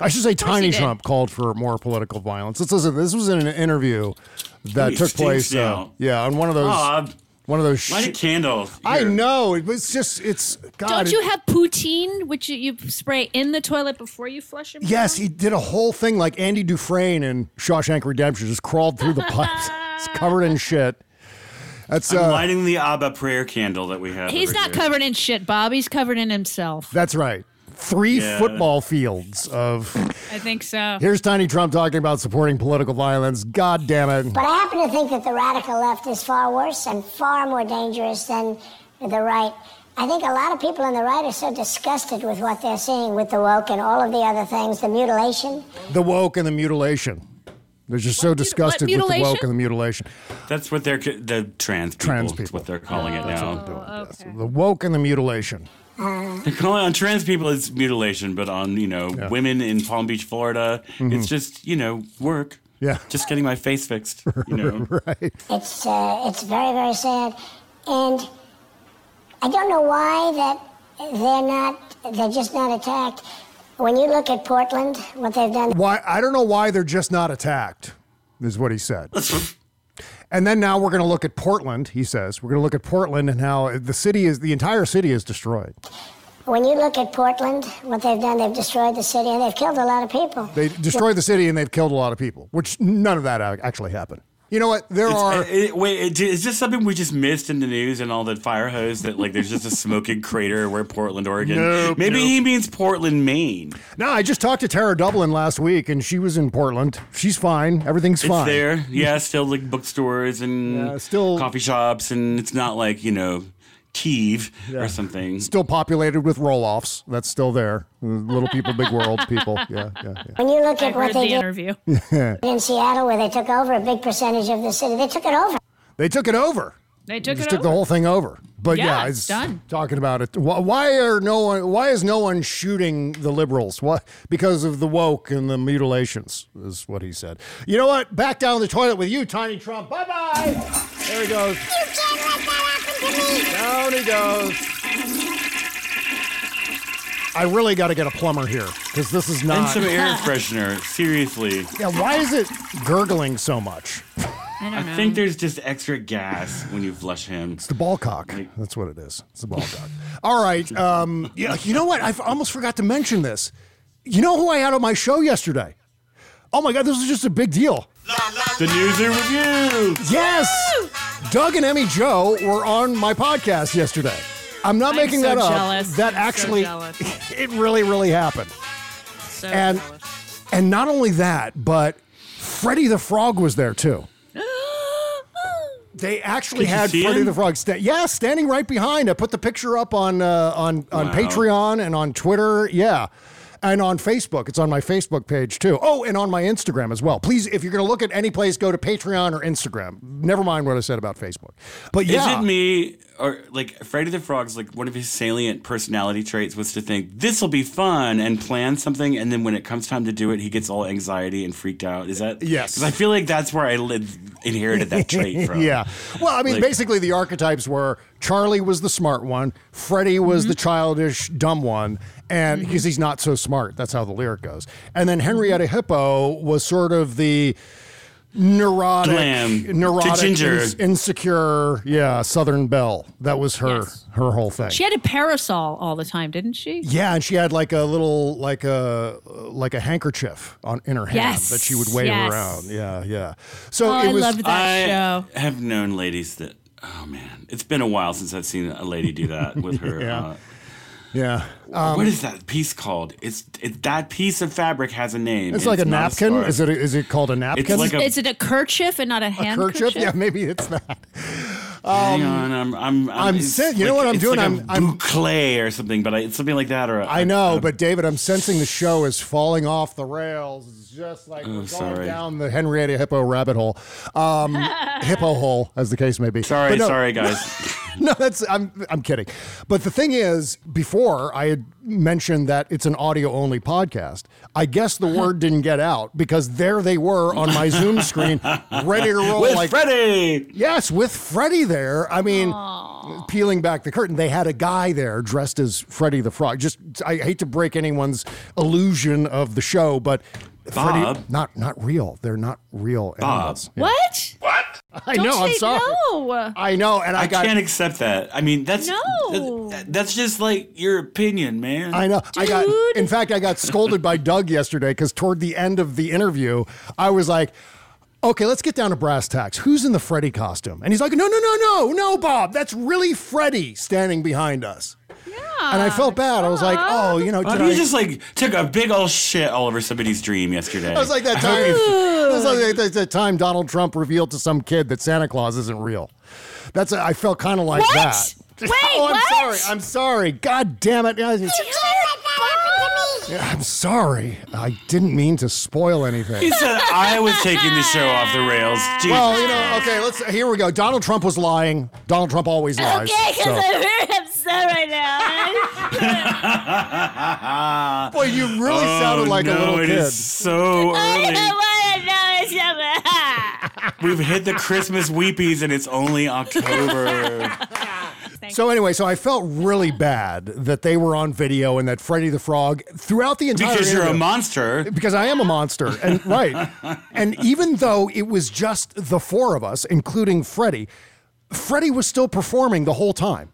I should say, Tiny he did. Trump called for more political violence. Let's listen. This was in an interview that He took place. Uh, yeah, on one of those. Bob, one of those. light a shit- candle. I know. It was just. It's. God, Don't it- you have poutine, which you, you spray in the toilet before you flush it? Yes, he did a whole thing like Andy Dufresne in Shawshank Redemption, just crawled through the pipes. It's covered in shit. That's I'm uh, lighting the Abba prayer candle that we have. He's not here. covered in shit, Bob. He's covered in himself. that's right. Three Yeah. football fields of. I think so. Here's Tiny Trump talking about supporting political violence. God damn it. But I happen to think that the radical left is far worse and far more dangerous than the right. I think a lot of people on the right are so disgusted with what they're seeing with the woke and all of the other things, the mutilation. The woke and the mutilation. They're just so disgusted with the woke and the mutilation. That's what they're the trans people. Trans people. what they're calling it oh, now. Oh, the woke and the mutilation. They're calling on trans people it's mutilation, but on you know women in Palm Beach, Florida, it's just you know work. Mm-hmm. Yeah, just getting my face fixed. You know, right? It's uh, it's very very sad, and I don't know why that they're not they're just not attacked. When you look at Portland, what they've done. Why? I don't know why they're just not attacked. Is what he said. and then now we're going to look at Portland. He says we're going to look at Portland and how the city is the entire city is destroyed. When you look at Portland, what they've done, they've destroyed the city and they've killed a lot of people. They destroyed the city and they've killed a lot of people, which none of that actually happened. You know what? There It's- are. uh, it- wait, it- is this something we just missed in the news and all the fire hose that like there's just a smoking crater where Portland, Oregon? Nope, Maybe nope. he means Portland, Maine. No, I just talked to Tara Dublin last week, and she was in Portland. She's fine. Everything's It's fine. there, yeah. Still like bookstores and still coffee shops, and it's not like you know Kiev or something. Still populated with roll-offs. That's still there. Little people, big world people. Yeah, yeah, When you look I at what they the did interview. yeah. in Seattle, where they took over a big percentage of the city, they took it over. they took it over. They took just it took the whole thing over. But yeah, Yeah, it's done. Talking about it. Why, why are no one? Why is no one shooting the liberals? What? Because of the woke and the mutilations is what he said. You know what? Back down the toilet with you, Tiny Trump. Bye bye. There he goes. You can't let that happen to me. Down he goes. I really got to get a plumber here because this is not. And some air freshener. Seriously. Yeah, why is it gurgling so much? I don't I know. think there's just extra gas when you flush him. It's the ball cock. That's what it is. It's the ball cock. All right. Um, yeah, you know what? I almost forgot to mention this. You know who I had on my show yesterday? Oh my God, this was just a big deal. The New Zoo Revue. Yes. Doug and Emmy Jo were on my podcast yesterday. I'm not I'm making so that up. jealous. That I'm so actually, jealous. it really, really happened. So and jealous. and not only that, but Freddie the Frog was there too. They actually Could had see Freddie him? the Frog. Sta- yeah, standing right behind. I put the picture up on uh, on on Wow. Patreon and on Twitter. Yeah. And on Facebook, it's on my Facebook page too. Oh, and on my Instagram as well. Please, if you're going to look at any place, go to Patreon or Instagram. Never mind what I said about Facebook. But yeah, Is it me or like Freddy the Frog's like one of his salient personality traits was to think this will be fun and plan something, and then when it comes time to do it, he gets all anxiety and freaked out. Is that Yes. Because I feel like that's where I inherited that trait from. yeah. Well, I mean, Like- basically, the archetypes were Charlie was the smart one, Freddie was Mm-hmm. the childish, dumb one, and because he's not so smart, that's how the lyric goes. And then Henrietta Hippo was sort of the neurotic, Glam. neurotic, ginger. ins- insecure, yeah, Southern Belle. That was her her whole thing. She had a parasol all the time, didn't she? yeah, and she had like a little, like a like a handkerchief on in her hand Yes, that she would wave yes. around. Yeah, yeah. So Oh, it I was. loved that show. I have known ladies that. Oh man, it's been a while since I've seen a lady do that with her. Yeah. uh, yeah. Um, what is that piece called? It's it, that piece of fabric has a name. It's and like a napkin. scarf. is it? Is it called a napkin? It's like a- Is it a kerchief and not a a handkerchief? kerchief? Yeah, maybe it's that. Hang on, I'm I'm I'm, I'm sen- you know what I'm it's doing? Like I'm- a I'm- boucle or something, but I, it's something like that. Or a- I know, but David, I'm sensing the show is falling off the rails. It's just like Oh, going sorry. down the Henrietta Hippo rabbit hole, um, hippo hole, as the case may be. Sorry, no- sorry, guys. no, that's I'm I'm kidding. But the thing is, before I had mentioned that it's an audio only podcast, I guess the word didn't get out because there they were on my Zoom screen, ready to roll With like Freddie. Yes, with Freddie there. I mean, peeling back the curtain, they had a guy there dressed as Freddie the Frog. Just, I hate to break anyone's illusion of the show, but Bob. Freddie, not not real. They're not real Bob. animals. What? What? I Don't know. I'm sorry. No. I know, and I, I got. can't accept that. I mean, that's No. that- that's just like your opinion, man. I know. I got. In fact, I got scolded by Doug yesterday because toward the end of the interview, I was like. Okay, let's get down to brass tacks. Who's in the Freddy costume? And he's like, no, no, no, no, no, Bob. That's really Freddy standing behind us. Yeah. And I felt bad. I was like, oh, you know, Bob, did you I- just like took a big old shit all over somebody's dream yesterday. It was like that time. It was like that, that time Donald Trump revealed to some kid that Santa Claus isn't real. That's I felt kind of like What? that. Wait, oh, I'm what? sorry. I'm sorry. God damn it. Yeah, it's- Yeah, I'm sorry. I didn't mean to spoil anything. He said I was taking the show off the rails. Jesus Well, you know, okay, let's here we go. Donald Trump was lying. Donald Trump always lies. Okay, because so- I'm very upset right now. Boy, you really sounded oh, like a Oh, little it kid. is so early. don't want to know it's something. We've hit the Christmas weepies and it's only October. So anyway, so I felt really bad that they were on video and that Freddy the Frog throughout the entire because you're a monster. because I am a monster. And right. And even though it was just the four of us, including Freddie, Freddie was still performing the whole time.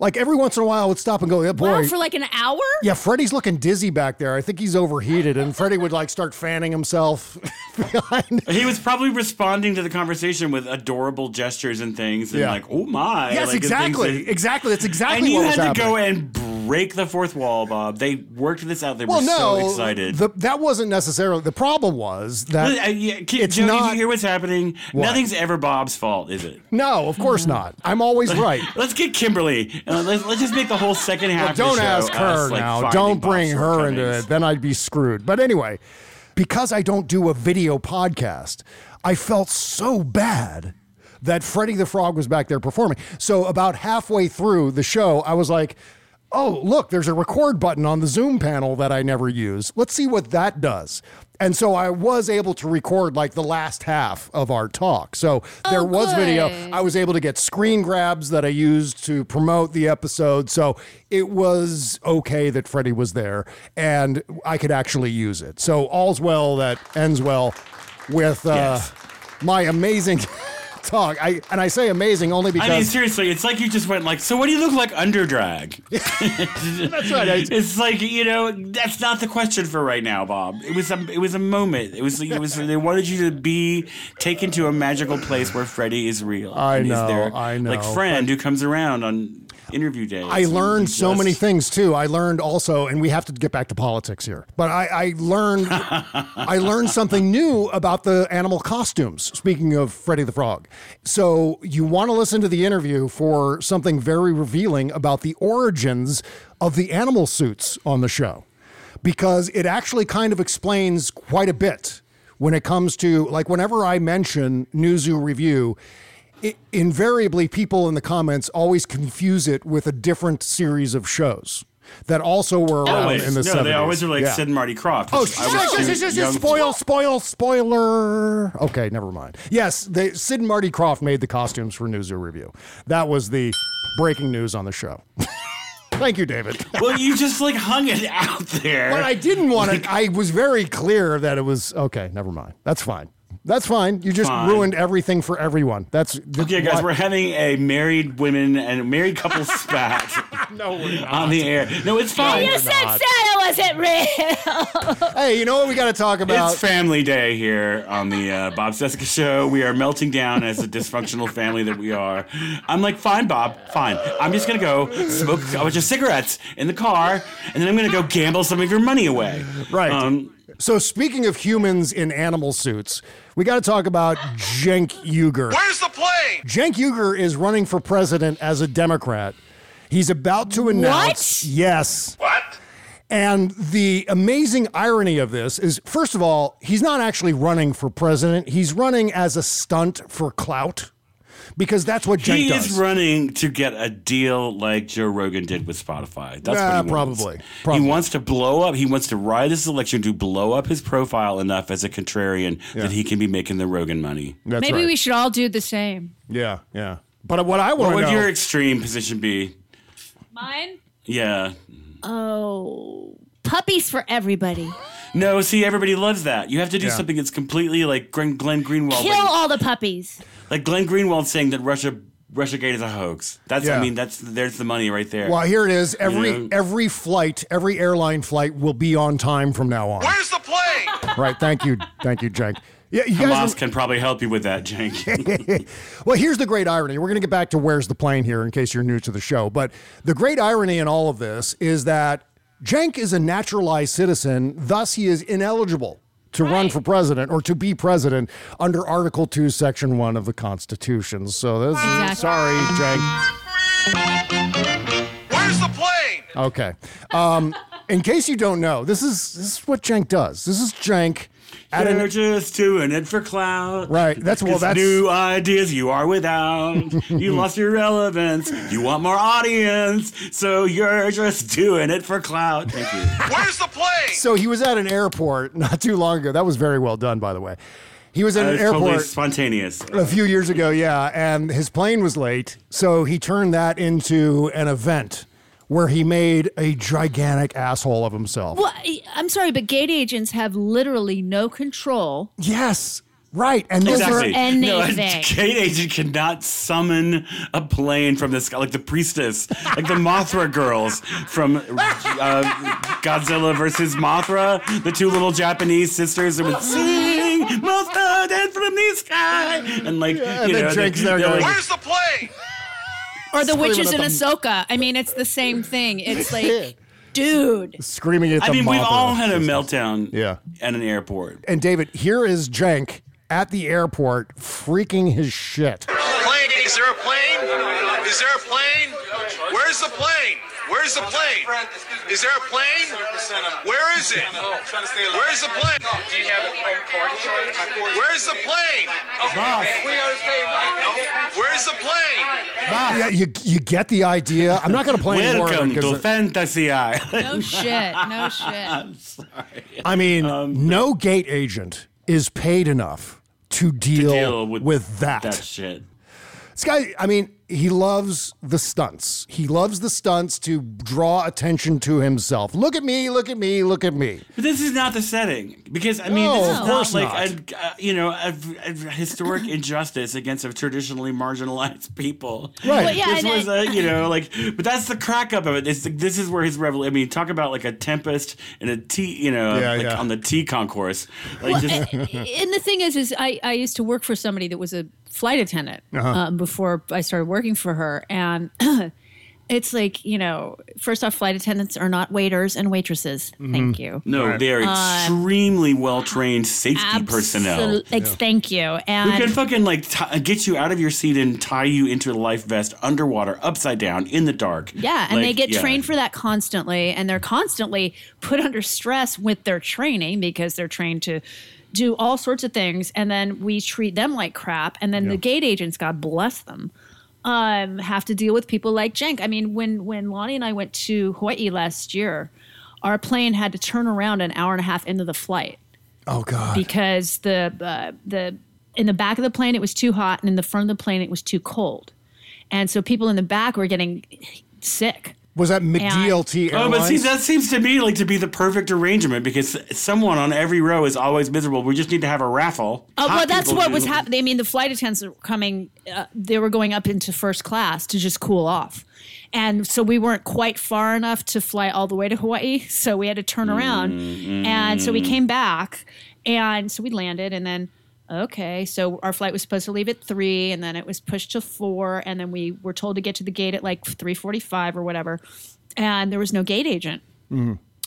Like every once in a while I would stop and go, yeah, boy. Wow, for like an hour? yeah, Freddie's looking dizzy back there. I think he's overheated. And Freddie would like start fanning himself behind. He was probably responding to the conversation with adorable gestures and things, and Yeah. like, "Oh my!" Yes, like, exactly. that- Exactly. That's exactly and you had was to go and break the fourth wall, Bob. They worked this out. They well, were no, so excited. The, that wasn't necessarily the problem. Was that Well, uh, yeah, Ki- it's Joe, did not- you hear what's happening? What? Nothing's ever Bob's fault, is it? no, of course not. I'm always right. Let's get Kimberly. Uh, let's, let's just make the whole second half. Well, don't show ask her us, like, now. Don't bring her into it. Then I'd be screwed. But anyway, because I don't do a video podcast, I felt so bad that Freddie the Frog was back there performing. So about halfway through the show, I was like, oh, look, there's a record button on the Zoom panel that I never use. Let's see what that does. And so I was able to record like the last half of our talk. So there was video. I was able to get screen grabs that I used to promote the episode. So it was okay that Freddie was there and I could actually use it. So all's well that ends well with uh, Yes. my amazing talk. I and I say amazing only because I mean, seriously, it's like you just went like, so what do you look like under drag? that's right. I- It's like you know, that's not the question for right now, Bob. It was a, it was a moment. It was, it was. They wanted you to be taken to a magical place where Freddie is real. I know, their, I know, Like friend who comes around on interview days. I learned so just- many things too. I learned also, and we have to get back to politics here. But I, I learned, I learned something new about the animal costumes. Speaking of Freddie the Frog, so you want to listen to the interview for something very revealing about the origins of the animal suits on the show, because it actually kind of explains quite a bit when it comes to like whenever I mention New Zoo Revue i invariably people in the comments always confuse it with a different series of shows that also were around Always. in the no, 70s. they always are like Yeah. Sid and Marty Krofft. Oh, sh- sh- sh- spoil, spoil, spoiler. Okay, never mind. Yes, they, Sid and Marty Krofft made the costumes for New Zoo Revue. That was the breaking news on the show. Thank you, David. well, you just like hung it out there. But I didn't want to. I was very clear that it was okay. Never mind. That's fine. That's fine. You just Fine. ruined everything for everyone. That's Okay, guys, why- we're having a married women and married couple spat no, we're not. on the air. No, it's fine. you said Santa wasn't real. Hey, you know what we got to talk about? It's family day here on the uh, Bob Cesca show. We are melting down as a dysfunctional family that we are. I'm like, fine, Bob, fine. I'm just gonna go smoke a bunch of cigarettes in the car, and then I'm gonna go gamble some of your money away. Right. Um, so, speaking of humans in animal suits, we got to talk about Cenk Uygur. Where's the plane? Cenk Uygur is running for president as a Democrat. He's about to announce. What? Yes. What? And the amazing irony of this is, first of all, he's not actually running for president. He's running as a stunt for clout, because that's what Cenk he does. is running to get a deal like Joe Rogan did with Spotify. That's Yeah, what he ah, wants. probably. Probably. He wants to blow up. He wants to ride this election to blow up his profile enough as a contrarian that he can be making the Rogan money. That's Maybe right. we should all do the same. Yeah, yeah. But what I want to would know. your extreme position be? Mine? Yeah. Oh, puppies for everybody. No, see, everybody loves that. You have to do Yeah. something that's completely like Glenn, Glenn Greenwald. Kill like, all the puppies. Like Glenn Greenwald saying that Russia RussiaGate is a hoax. That's Yeah. I mean that's there's the money right there. well, here it is. Every Yeah. every flight, every airline flight will be on time from now on. Where's the plane? Right. Thank you. Thank you, Cenk. Yeah, you Hamas guys. can probably help you with that, Cenk. well, here's the great irony. We're going to get back to where's the plane here in case you're new to the show. But the great irony in all of this is that Cenk is a naturalized citizen, thus, he is ineligible to run for president or to be president under Article 2, Section 1 of the Constitution. So, this is, Exactly. sorry, Cenk. Where's the plane? Okay. Um, in case you don't know, this is this is what Cenk does. This is Cenk at They're an just doing it for clout. Right. That's well. That's new ideas you are without. you lost your relevance. You want more audience, so you're just doing it for clout. Thank you. Where's the plane? So he was at an airport not too long ago. That was very well done, by the way. He was at Uh, an it's totally airport spontaneous. a few years ago, yeah, and his plane was late, so he turned that into an event where he made a gigantic asshole of himself. Well, I- I'm sorry, but gate agents have literally no control. Yes, right, and this Over No, a anything. gate agent cannot summon a plane from the sky, like the priestess, like the Mothra girls from uh, Godzilla versus Mothra, the two little Japanese sisters that would sing Mothra down from the sky, and like and you then know, Jake's they're- there they're like- Where's the plane? Or the witches in them. Ahsoka. I mean, it's the same thing. It's like, dude. screaming at the I mean, we've Mothra all had a sisters. meltdown Yeah. at an airport. And David, here is Cenk at the airport freaking his shit. Plane? Is there a plane? Is there a plane? Where's the plane? Where's the plane? Is there a plane? Where is it? Where's the plane? Where's the plane? Where's the plane? Yeah, you you get the idea. I'm not going to play anymore Welcome to it- Fantasy Island. No shit. No shit. I'm sorry. I mean, Um, no gate agent is paid enough to deal, Deal with, with that. that shit. This guy, I mean, he loves the stunts. He loves the stunts to draw attention to himself. Look at me, look at me, look at me. But this is not the setting because I mean No, this is of not course like not. A, uh, you know a, a historic injustice against a traditionally marginalized people. Right. Well, yeah, this was I- a you know like but that's the crack up of it. It's, this is where his revel. I mean, talk about like a tempest in a tea you know Yeah, like yeah. on the tea concourse. Like just and the thing is, is I, I used to work for somebody that was a flight attendant Uh-huh. um, before I started working for her, and it's like you know, first off, flight attendants are not waiters and waitresses. Mm-hmm. Thank you. no, they are extremely well trained safety personnel. Absolute- ex- Thank you. Who And can fucking like t- get you out of your seat and tie you into a life vest underwater, upside down, in the dark? Yeah, and they get yeah. trained for that constantly, and they're constantly put under stress with their training because they're trained to do all sorts of things, and then we treat them like crap, and then the gate agents, God bless them, um, have to deal with people like Cenk. I mean, when when Lonnie and I went to Hawaii last year, our plane had to turn around an hour and a half into the flight Oh God. because the uh, the in the back of the plane it was too hot, and in the front of the plane it was too cold, and so people in the back were getting sick. Was that McDLT Oh, Airlines? but see, that seems to me like to be the perfect arrangement because someone on every row is always miserable. We just need to have a raffle. Oh, Hot well, that's what do- was happening. I mean, the flight attendants were coming, uh, they were going up into first class to just cool off. And so we weren't quite far enough to fly all the way to Hawaii. So we had to turn around. And so we came back. And so we landed. And then, okay, so our flight was supposed to leave at three. And then it was pushed to four. And then we were told to get to the gate at like 3.45 or whatever. And there was no gate agent.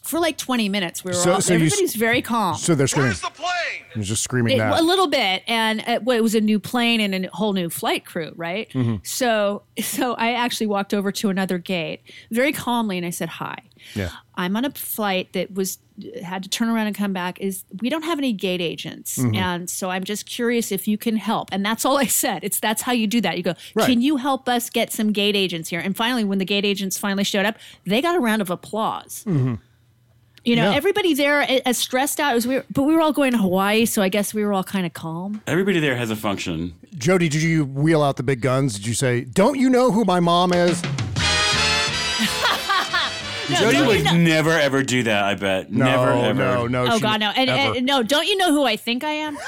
For like 20 minutes, we were So- all, so you everybody's very calm. So they're screaming. Where's the plane? He's just screaming It- that. a little bit, and uh, well, it was a new plane and a whole new flight crew, right? Mhm. So, so I actually walked over to another gate very calmly, and I said, "Hi, yeah. I'm on a flight that was had to turn around and come back. Is we don't have any gate agents, Mhm. and so I'm just curious if you can help." And that's all I said. It's that's how you do that. You go, Right. "Can you help us get some gate agents here?" And finally, when the gate agents finally showed up, they got a round of applause. Mm-hmm. You know, Yeah. everybody there as stressed out as we were, but we were all going to Hawaii, so I guess we were all kind of calm. Everybody there has a function. Jody, did you wheel out the big guns? Did you say, "Don't you know who my mom is"? Jody would know- never ever do that. I bet. No, never ever. no, no. oh she- God, no! And, ever. and no, don't you know who I think I am?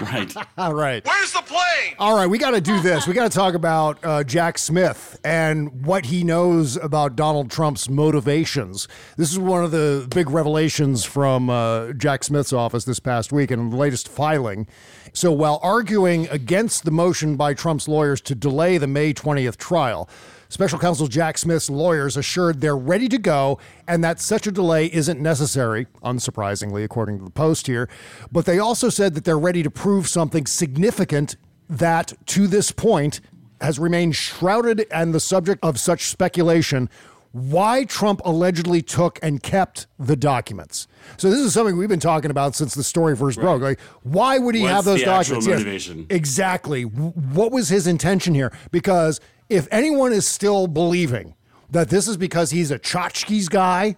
Right. All right. Where's the plane? All right, we got to do this. We got to talk about uh, Jack Smith and what he knows about Donald Trump's motivations. This is one of the big revelations from uh, Jack Smith's office this past week and the latest filing. So, while arguing against the motion by Trump's lawyers to delay the May 20th trial, Special counsel Jack Smith's lawyers assured they're ready to go and that such a delay isn't necessary, unsurprisingly, according to the Post here. But they also said that they're ready to prove something significant that, to this point, has remained shrouded and the subject of such speculation why Trump allegedly took and kept the documents. So this is something we've been talking about since the story first broke. Like, why would he What's have those documents? Yes, exactly. What was his intention here? Because if anyone is still believing that this is because he's a tchotchkes guy,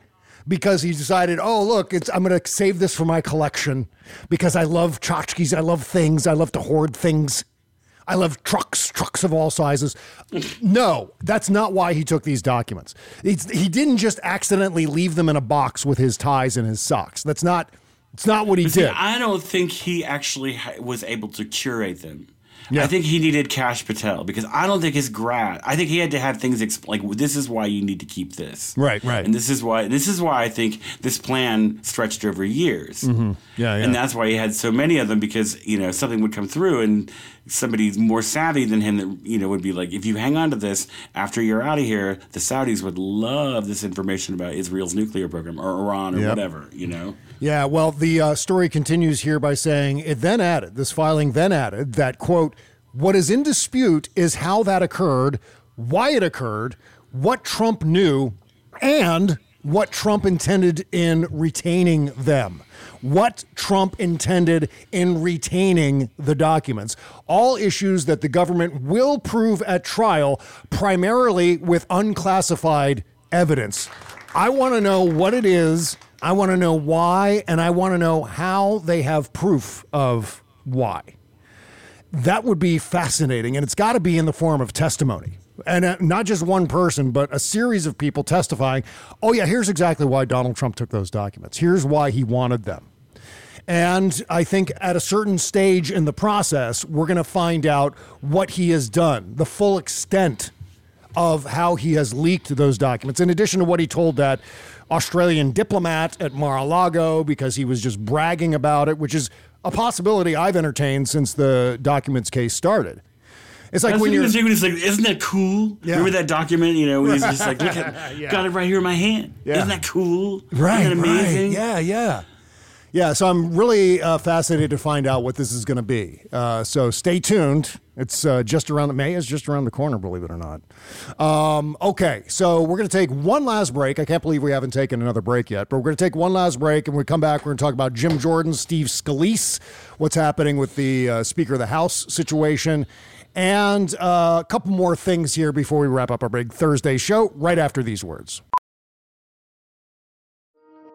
because he decided, oh look, it's I'm going to save this for my collection because I love tchotchkes, I love things, I love to hoard things. I love trucks, trucks of all sizes. No, that's not why he took these documents. It's, he didn't just accidentally leave them in a box with his ties and his socks. That's not. It's not what he But see, did. I don't think he actually was able to curate them. Yeah. I think he needed Kash Patel because I don't think his grad. I think he had to have things expl- like this is why you need to keep this. Right, right. And this is why this is why I think this plan stretched over years. Mhm. Yeah, yeah. And that's why he had so many of them because you know something would come through and somebody more savvy than him that you know would be like if you hang on to this after you're out of here the Saudis would love this information about Israel's nuclear program or Iran or Yep. whatever you know. Yeah, well, the uh, story continues here by saying it then added, this filing then added that, quote, what is in dispute is how that occurred, why it occurred, what Trump knew, and what Trump intended in retaining them. What Trump intended in retaining the documents. All issues that the government will prove at trial, primarily with unclassified evidence. I want to know what it is, I want to know why, and I want to know how they have proof of why. That would be fascinating, and it's got to be in the form of testimony. And uh, not just one person, but a series of people testifying. Oh, yeah, here's exactly why Donald Trump took those documents. Here's why he wanted them. And I think at a certain stage in the process, we're going to find out what he has done, the full extent of how he has leaked those documents, in addition to what he told that Australian diplomat at Mar a Lago because he was just bragging about it, which is a possibility I've entertained since the documents case started. It's like That's when you're. doing. Like, isn't that cool? Yeah. Remember that document? You know, when he's just like, look at, Yeah. got it right here in my hand. Yeah. Isn't that cool? Right, Isn't that amazing? right. Yeah, yeah. Yeah, so I'm really uh, fascinated to find out what this is going to be. Uh, so stay tuned. It's uh, just around the May is just around the corner, believe it or not. Um, okay, so we're going to take one last break. I can't believe we haven't taken another break yet, but we're going to take one last break, and when we come back, we're going to talk about Jim Jordan, Steve Scalise, what's happening with the uh, Speaker of the House situation, and uh, a couple more things here before we wrap up our big Thursday show. Right after these words.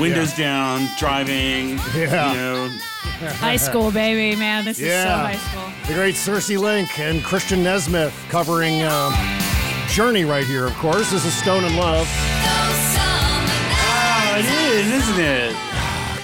Windows down, driving. Yeah. You know, High school, baby, man. This is so high school. The great Circe Link and Christian Nesmith covering uh, Journey right here, of course. This is Stone in Love. Oh, it is, isn't it?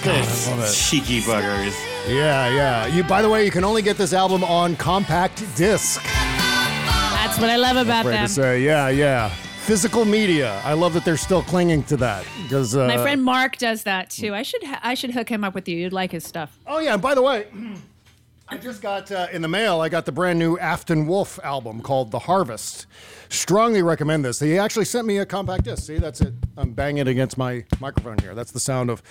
God, I love it. Cheeky buggers. Yeah, yeah. You, by the way, you can only get this album on compact disc. That's what I love about Afraid them. to say, yeah, yeah. Physical media. I love that they're still clinging to that because uh, My friend Mark does that too. I should ha- I should hook him up with you. You'd like his stuff. Oh yeah. And by the way, I just got uh, in the mail. I got the brand new Afton Wolfe album called The Harvest. Strongly recommend this. He actually sent me a compact disc. See, that's it. I'm banging it against my microphone here. That's the sound of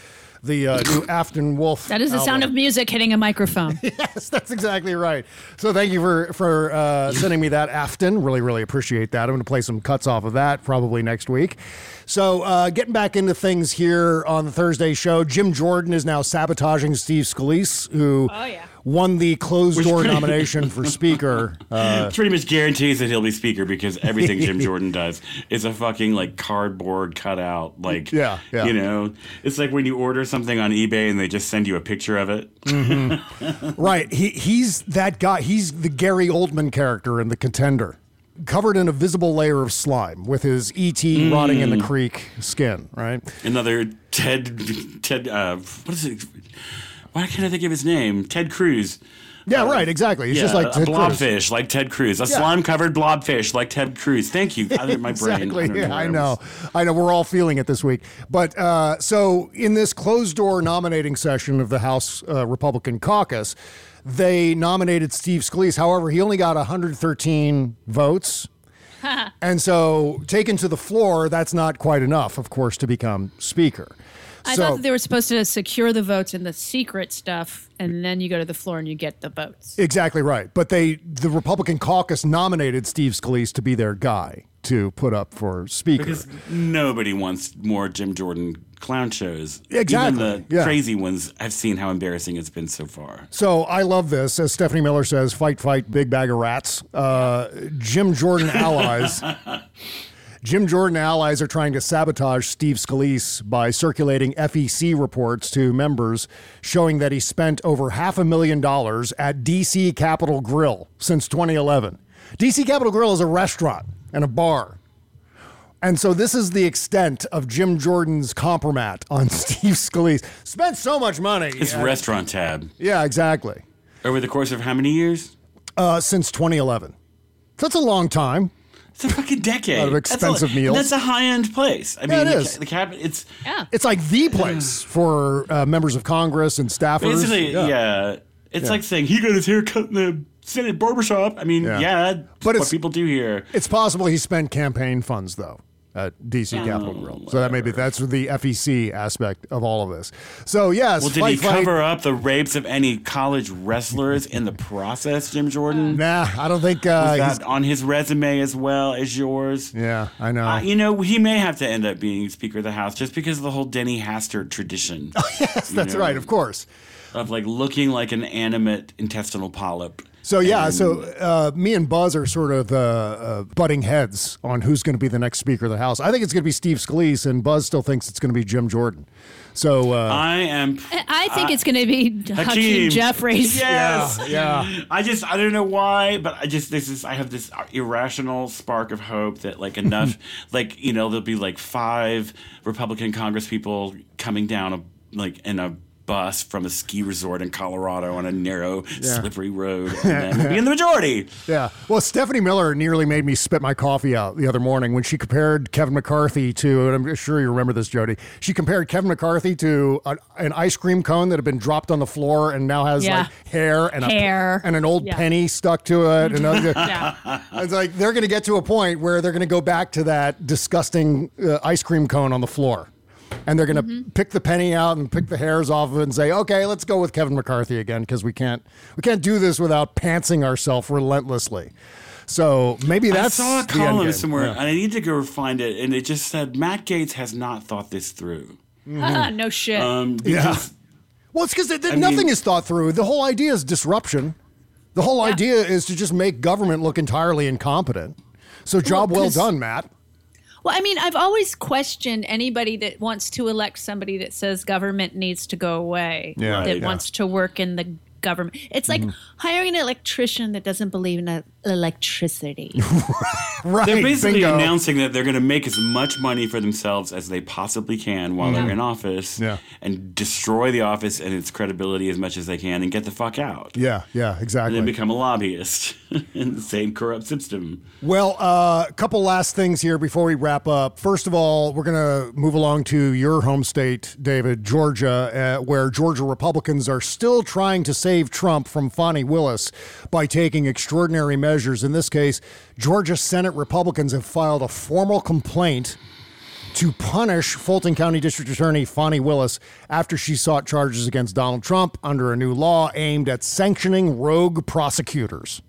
the uh, new Afton Wolfe. That is the sound of music hitting a microphone. yes, that's exactly right. So thank you for for uh, sending me that Afton. Really, really appreciate that. I'm going to play some cuts off of that probably next week. So uh, getting back into things here on the Thursday show, Jim Jordan is now sabotaging Steve Scalise, who Oh, yeah. Won the closed door nomination for Speaker. Uh, pretty much guarantees that he'll be speaker because everything Jim Jordan does is a fucking like cardboard cutout. Like, Yeah, yeah. you know, it's like when you order something on eBay and they just send you a picture of it. Mm-hmm. right. He he's that guy. He's the Gary Oldman character in The Contender, covered in a visible layer of slime with his ET rotting in the Mm. creek skin. Right. Another Ted, Ted, uh, what is it? Why can't I think of his name? Ted Cruz. Yeah. right. Exactly. It's yeah, just like a Ted Cruz. blobfish, like Ted Cruz, a Yeah. slime-covered blobfish, like Ted Cruz. Thank you. I, my brain. exactly. I yeah, I know. I know. We're all feeling it this week. But uh, so in this closed door nominating session of the House uh, Republican caucus, they nominated Steve Scalise. However, he only got 113 votes. And so, taken to the floor, that's not quite enough, of course, to become speaker. I so, thought that they were supposed to secure the votes in the secret stuff, and then you go to the floor and you get the votes. exactly right. But they, the Republican caucus, nominated Steve Scalise to be their guy to put up for speaker. Because nobody wants more Jim Jordan clown shows. Exactly, Even the yeah. crazy ones, I've seen how embarrassing it's been so far. So I love this. As Stephanie Miller says, fight, fight, big bag of rats. Uh, Jim Jordan allies. Jim Jordan allies are trying to sabotage Steve Scalise by circulating FEC reports to members showing that he spent over half a million dollars at DC Capitol Grill since 2011. DC Capitol Grill is a restaurant and a bar. And so this is the extent of Jim Jordan's compromat on Steve Scalise. Spent so much money. It's restaurant tab. Yeah, exactly. Over the course of how many years? Uh, since 2011. So that's a long time. It's a fucking decade. A lot of That's a- expensive meals. That's a high end place. I Yeah, mean, it the, is. the cabinet. It's yeah. It's like the place for uh, members of Congress and staffers. basically yeah. It's Yeah. like saying he got his hair cut in the Senate barbershop. I mean, Yeah. yeah, But but what it's- people do here. It's possible he spent campaign funds though at DC Capitol Grill. So that maybe that's the FEC aspect of all of this. So yes, Well, did fight, he fight. cover up the rapes of any college wrestlers in the process, Jim Jordan? Nah, I don't think uh, Was he's- that on his resume as well as yours? Yeah, I know. Uh, you know, he may have to end up being Speaker of the House just because of the whole Denny Hastert tradition. yes, that's know. right. Of course. of like looking like an animate intestinal polyp. So yeah, And- so uh, me and Buzz are sort of uh, uh, butting heads on who's going to be the next Speaker of the House. I think it's going to be Steve Scalise, and Buzz still thinks it's going to be Jim Jordan. So uh, I am. I think I- it's going to be Hakeem, Jeffries. Yes. Yeah, I just I don't know why, but I just this is I have this irrational spark of hope that like enough like you know there'll be like five Republican Congress people coming down a like in a bus from a ski resort in Colorado on a narrow Yeah. slippery road and then we'll be in the majority. Yeah. Well, Stephanie Miller nearly made me spit my coffee out the other morning when she compared Kevin McCarthy to, and I'm sure you remember this, Jody. She compared Kevin McCarthy to a, an ice cream cone that had been dropped on the floor and now has Yeah. like hair and Hair. a and an old Yeah. penny stuck to it. And other- Yeah. it's like they're going to get to a point where they're going to go back to that disgusting uh, ice cream cone on the floor. And they're going to Mm-hmm. pick the penny out and pick the hairs off of it and say, "Okay, let's go with Kevin McCarthy again because we can't we can't do this without pantsing ourselves relentlessly." So maybe that's I saw a column somewhere Yeah. and I need to go find it and it just said Matt Gaetz has not thought this through. no shit. Um, Yeah. Well, it's because I nothing mean- is thought through. The whole idea is disruption. The whole idea is to just make government look entirely incompetent. So job well done, Matt. Well, I mean, I've always questioned anybody that wants to elect somebody that says government needs to go away, Yeah. that yeah. wants to work in the government. It's like hiring an electrician that doesn't believe in uh, electricity. Right. They're basically bingo. announcing that they're going to make as much money for themselves as they possibly can while they're in office Yeah. and destroy the office and its credibility as much as they can and get the fuck out. Yeah, yeah, exactly. And exactly. then become a lobbyist in the same corrupt system. Well, uh, a couple last things here before we wrap up. First of all, we're going to move along to your home state, David, Georgia, uh, where Georgia Republicans are still trying to save save Trump from Fani Willis by taking extraordinary measures. In this case, Georgia Senate Republicans have filed a formal complaint to punish Fulton County District Attorney Fani Willis after she sought charges against Donald Trump under a new law aimed at sanctioning rogue prosecutors.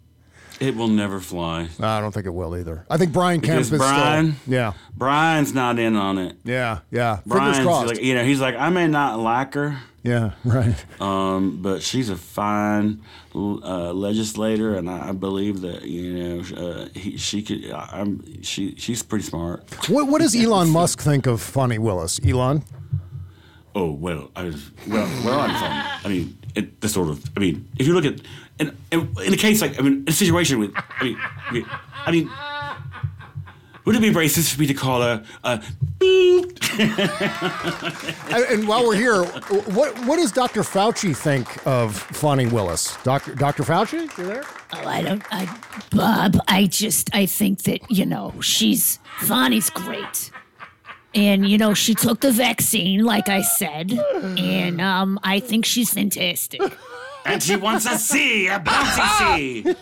It will never fly. I don't think it will either. I think Brian Kemp is Brian, still. Yeah. Brian's not in on it. Yeah, yeah. Fingers Brian's crossed. like, you know, he's like, I may not like her, yeah, right. um, but she's a fine uh, legislator, and I, I believe that you know uh, he, she could. I'm she she's pretty smart. What, what does Elon Musk think of Fani Willis? Elon? Oh well, I was well. well I'm from, I mean, it, the sort of. I mean, if you look at in, in, in a case like I mean, in a situation with, I mean, I mean, I mean would it be racist for me to call her a beep? and, and while we're here, what what does Dr. Fauci think of Fani Willis? Dr. Dr. Fauci, you there? Oh, I don't, I, Bob, I just, I think that, you know, she's, Fani's great. And, you know, she took the vaccine, like I said, and um, I think she's fantastic. and she wants a C, a bouncy C.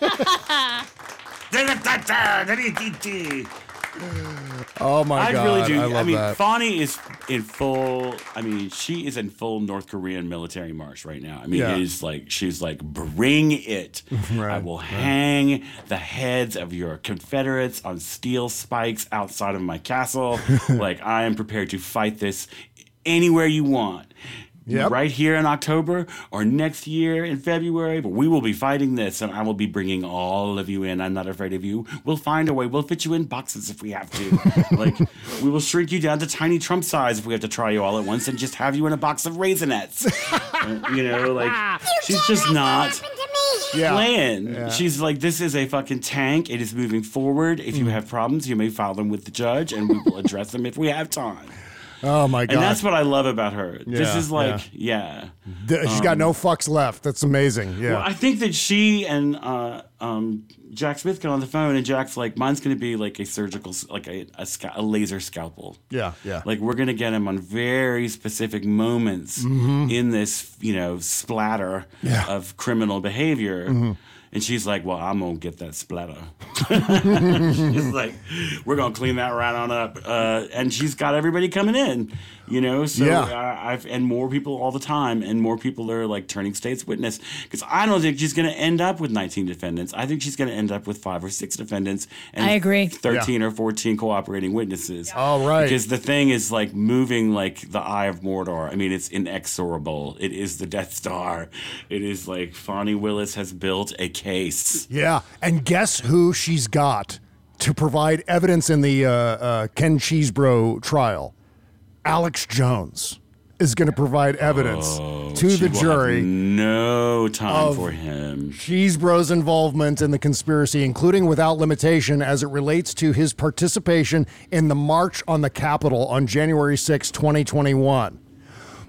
Oh my I god! really do. I love mean, that. Fani is in full. I mean, she is in full North Korean military march right now. I mean, Yeah. it is like she's like, bring it. I will hang the heads of your Confederates on steel spikes outside of my castle. like I am prepared to fight this anywhere you want. Yep. Right here in October or next year in February, but we will be fighting this and I will be bringing all of you in. I'm not afraid of you. We'll find a way. We'll fit you in boxes if we have to. like, we will shrink you down to tiny Trump size if we have to try you all at once and just have you in a box of raisinets. Uh, you know, like, she's just not Yeah. playing. Yeah. She's like, this is a fucking tank. It is moving forward. If Mm. you have problems, you may file them with the judge and we will address them if we have time. Oh my god! And that's what I love about her. this is like, yeah. Th- She's got Um, no fucks left. That's amazing. Yeah. Well, I think that she and uh, um, Jack Smith got on the phone, and Jack's like, "Mine's going to be like a surgical, like a a, a laser scalpel. yeah. Yeah. Like we're going to get him on very specific moments Mhm. in this, you know, splatter Yeah. of criminal behavior." Mhm. And she's like, "Well, I'm gonna get that splatter." she's like, "We're gonna clean that right on up." Uh, and she's got everybody coming in, you know. So Yeah. uh, I've and more people all the time, and more people are like turning state's witness because I don't think she's gonna end up with 19 defendants. I think she's gonna end up with five or six defendants. And I agree. 13 or 14 cooperating witnesses. All right. Because the thing is like moving like the Eye of Mordor. I mean, it's inexorable. It is the Death Star. It is like Fani Willis has built a case. Yeah, and guess who she's got to provide evidence in the uh, uh, Ken Chesebro trial? Alex Jones is going to provide evidence oh, to She the jury no time for him. Chesebro's involvement in the conspiracy, including without limitation, as it relates to his participation in the march on the Capitol on January 6, 2021.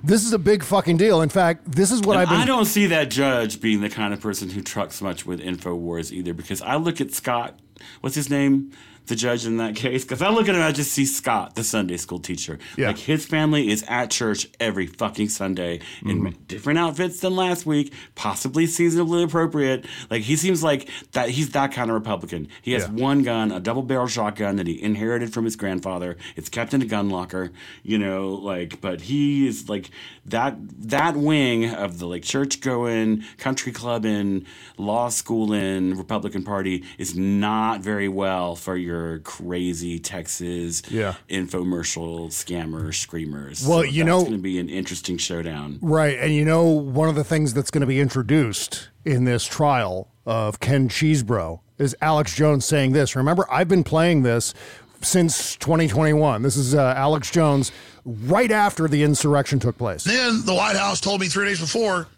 This is a big fucking deal. In fact, this is what And I've been. I don't see that judge being the kind of person who trucks much with InfoWars either, because I look at Scott, what's his name? The judge in that case, because I look at him, I just see Scott, the Sunday school teacher. Yeah. Like his family is at church every fucking Sunday in Mm-hmm. different outfits than last week, possibly seasonably appropriate. Like he seems like that. He's that kind of Republican. He has Yeah. one gun, a double barrel shotgun that he inherited from his grandfather. It's kept in a gun locker, you know, like, but he is like that, that wing of the like church going, country club in, law school in, Republican Party is not very well for your crazy Texas Yeah. infomercial scammers, screamers. Well, So you that's know- going to be an interesting showdown. Right. And you know, one of the things that's going to be introduced in this trial of Ken Chesebro is Alex Jones saying this. Remember, I've been playing this since 2021. This is uh, Alex Jones right after the insurrection took place. Then the White House told me three days before,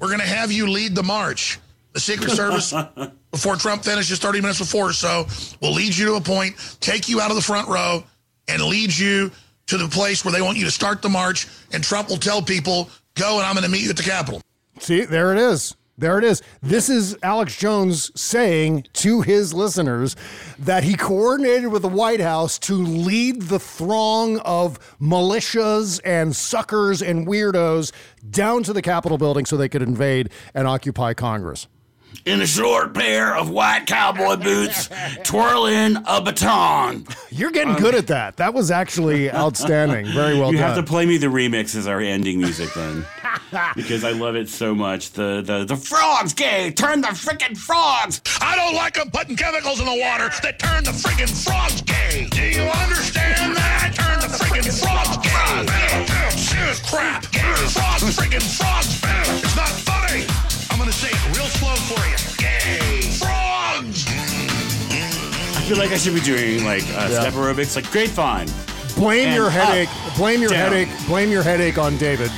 we're going to have you lead the march. The Secret Service, before Trump finishes 30 minutes before, so we'll lead you to a point, take you out of the front row, and lead you to the place where they want you to start the march. And Trump will tell people, go and I'm going to meet you at the Capitol. See, there it is. There it is. This is Alex Jones saying to his listeners that he coordinated with the White House to lead the throng of militias and suckers and weirdos down to the Capitol building so they could invade and occupy Congress. In a short pair of white cowboy boots, twirling a baton. You're getting good at that. That was actually outstanding. Very well you done. You have to play me the remix as our ending music then. because I love it so much. The the the frogs gay. Turn the freaking frogs. I don't like them putting chemicals in the water that turn the friggin' frogs gay. Do you understand that? Turn the friggin' frogs gay. Serious crap. Frogs friggin' frogs. It's not funny. I'm for you. Gay. Frogs. I feel like I should be doing like uh, Yeah. step aerobics, like grapevine. Blame And your up, headache. Blame your down. headache. Blame your headache on David.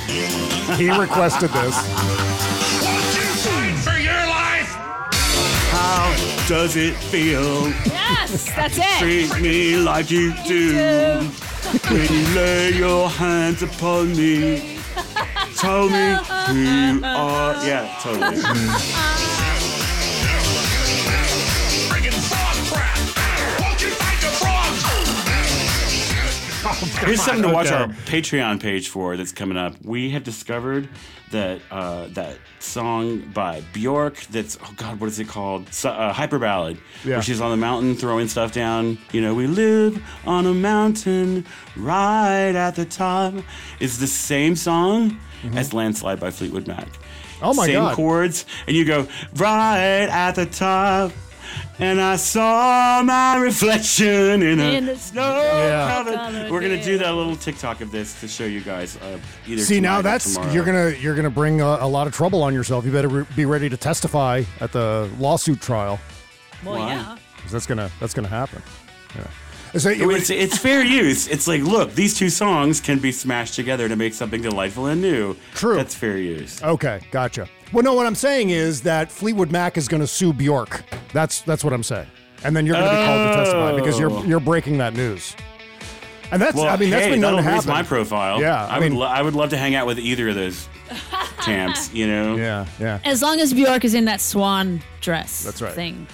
He requested this. Fight for your life. How does it feel? Yes, that's it. Treat me like you do. When you lay your hands upon me. Tell me who are. Yeah, totally. Friggin' frog you fight? Here's something to watch okay. our Patreon page for that's coming up. We have discovered that uh, that song by Bjork. That's oh god, what is it called? So, uh, Hyper ballad. Yeah. Where she's on the mountain throwing stuff down. You know, we live on a mountain right at the top. It's the same song as Landslide by Fleetwood Mac. Mm-hmm. Oh my god. same God. chords, and you go right at the top. And I saw my reflection in a In the snow Yeah. We're gonna do that little TikTok of this to show you guys. Uh, either See now tonight or that's you're gonna you're gonna bring a, a lot of trouble on yourself. You better re- be ready to testify at the lawsuit trial. Well, Why? yeah. 'Cause that's gonna that's gonna happen. Yeah. So it It's, it's fair use. It's like, look, these two songs can be smashed together to make something delightful and new. True. That's fair use. okay, gotcha. Well, no, what I'm saying is that Fleetwood Mac is gonna sue Bjork. That's that's what I'm saying. And then you're gonna be called to testify because Oh. you're you're breaking that news. And that's Well, I mean that's hey, been known to happen. my profile. Yeah, I, I mean- would. Lo- I would love to hang out with either of those camps. You know. Yeah, yeah. As long as Bjork is in that swan dress. That's right. Thing.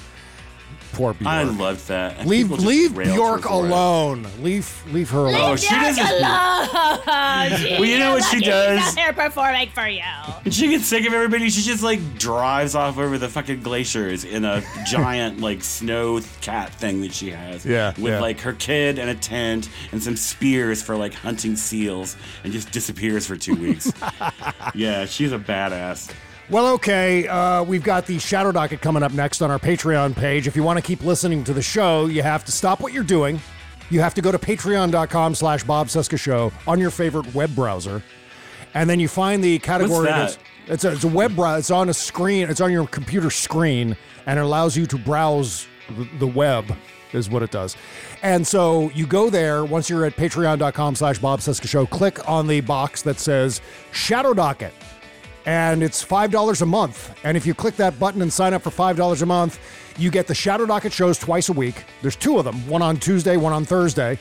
Poor Bjork. I loved that. And leave people just leave railed Bjork her for it. alone. Leave leave her alone. Oh, she doesn't. well, you know what she does? They're performing for you. When she gets sick of everybody, she just like drives off over the fucking glaciers in a giant like snow cat thing that she has. Yeah, With yeah. like her kid and a tent and some spears for like hunting seals and just disappears for two weeks. yeah, she's a badass. Well, okay. Uh, we've got the Shadow Docket coming up next on our Patreon page. If you want to keep listening to the show, you have to stop what you're doing. You have to go to patreon.com slash Bob Cesca Show on your favorite web browser. And then you find the category What's that? it's a, it's a web browser. It's on a screen. It's on your computer screen, and it allows you to browse the, web. Is what it does. And so you go there once you're at patreon.com slash Bob Cesca Show. Click on the box that says Shadow Docket and it's $5 a month. And if you click that button and sign up for $5 a month, you get the Shadow Docket shows twice a week. There's two of them, one on Tuesday, one on Thursday.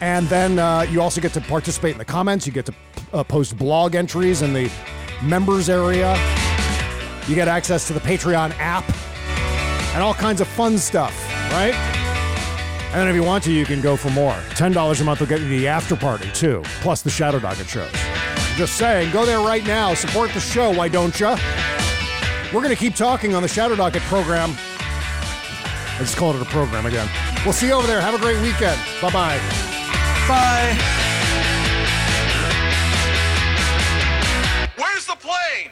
And then uh, you also get to participate in the comments. You get to uh, post blog entries in the members area. You get access to the Patreon app and all kinds of fun stuff, right? And then if you want to, you can go for more. $10 a month will get you the after party too, plus the Shadow Docket shows. Just saying. Go there right now. Support the show, why don't you? We're going to keep talking on the Shadow Docket program. I just called it a program again. We'll see you over there. Have a great weekend. Bye-bye. Bye. Where's the plane?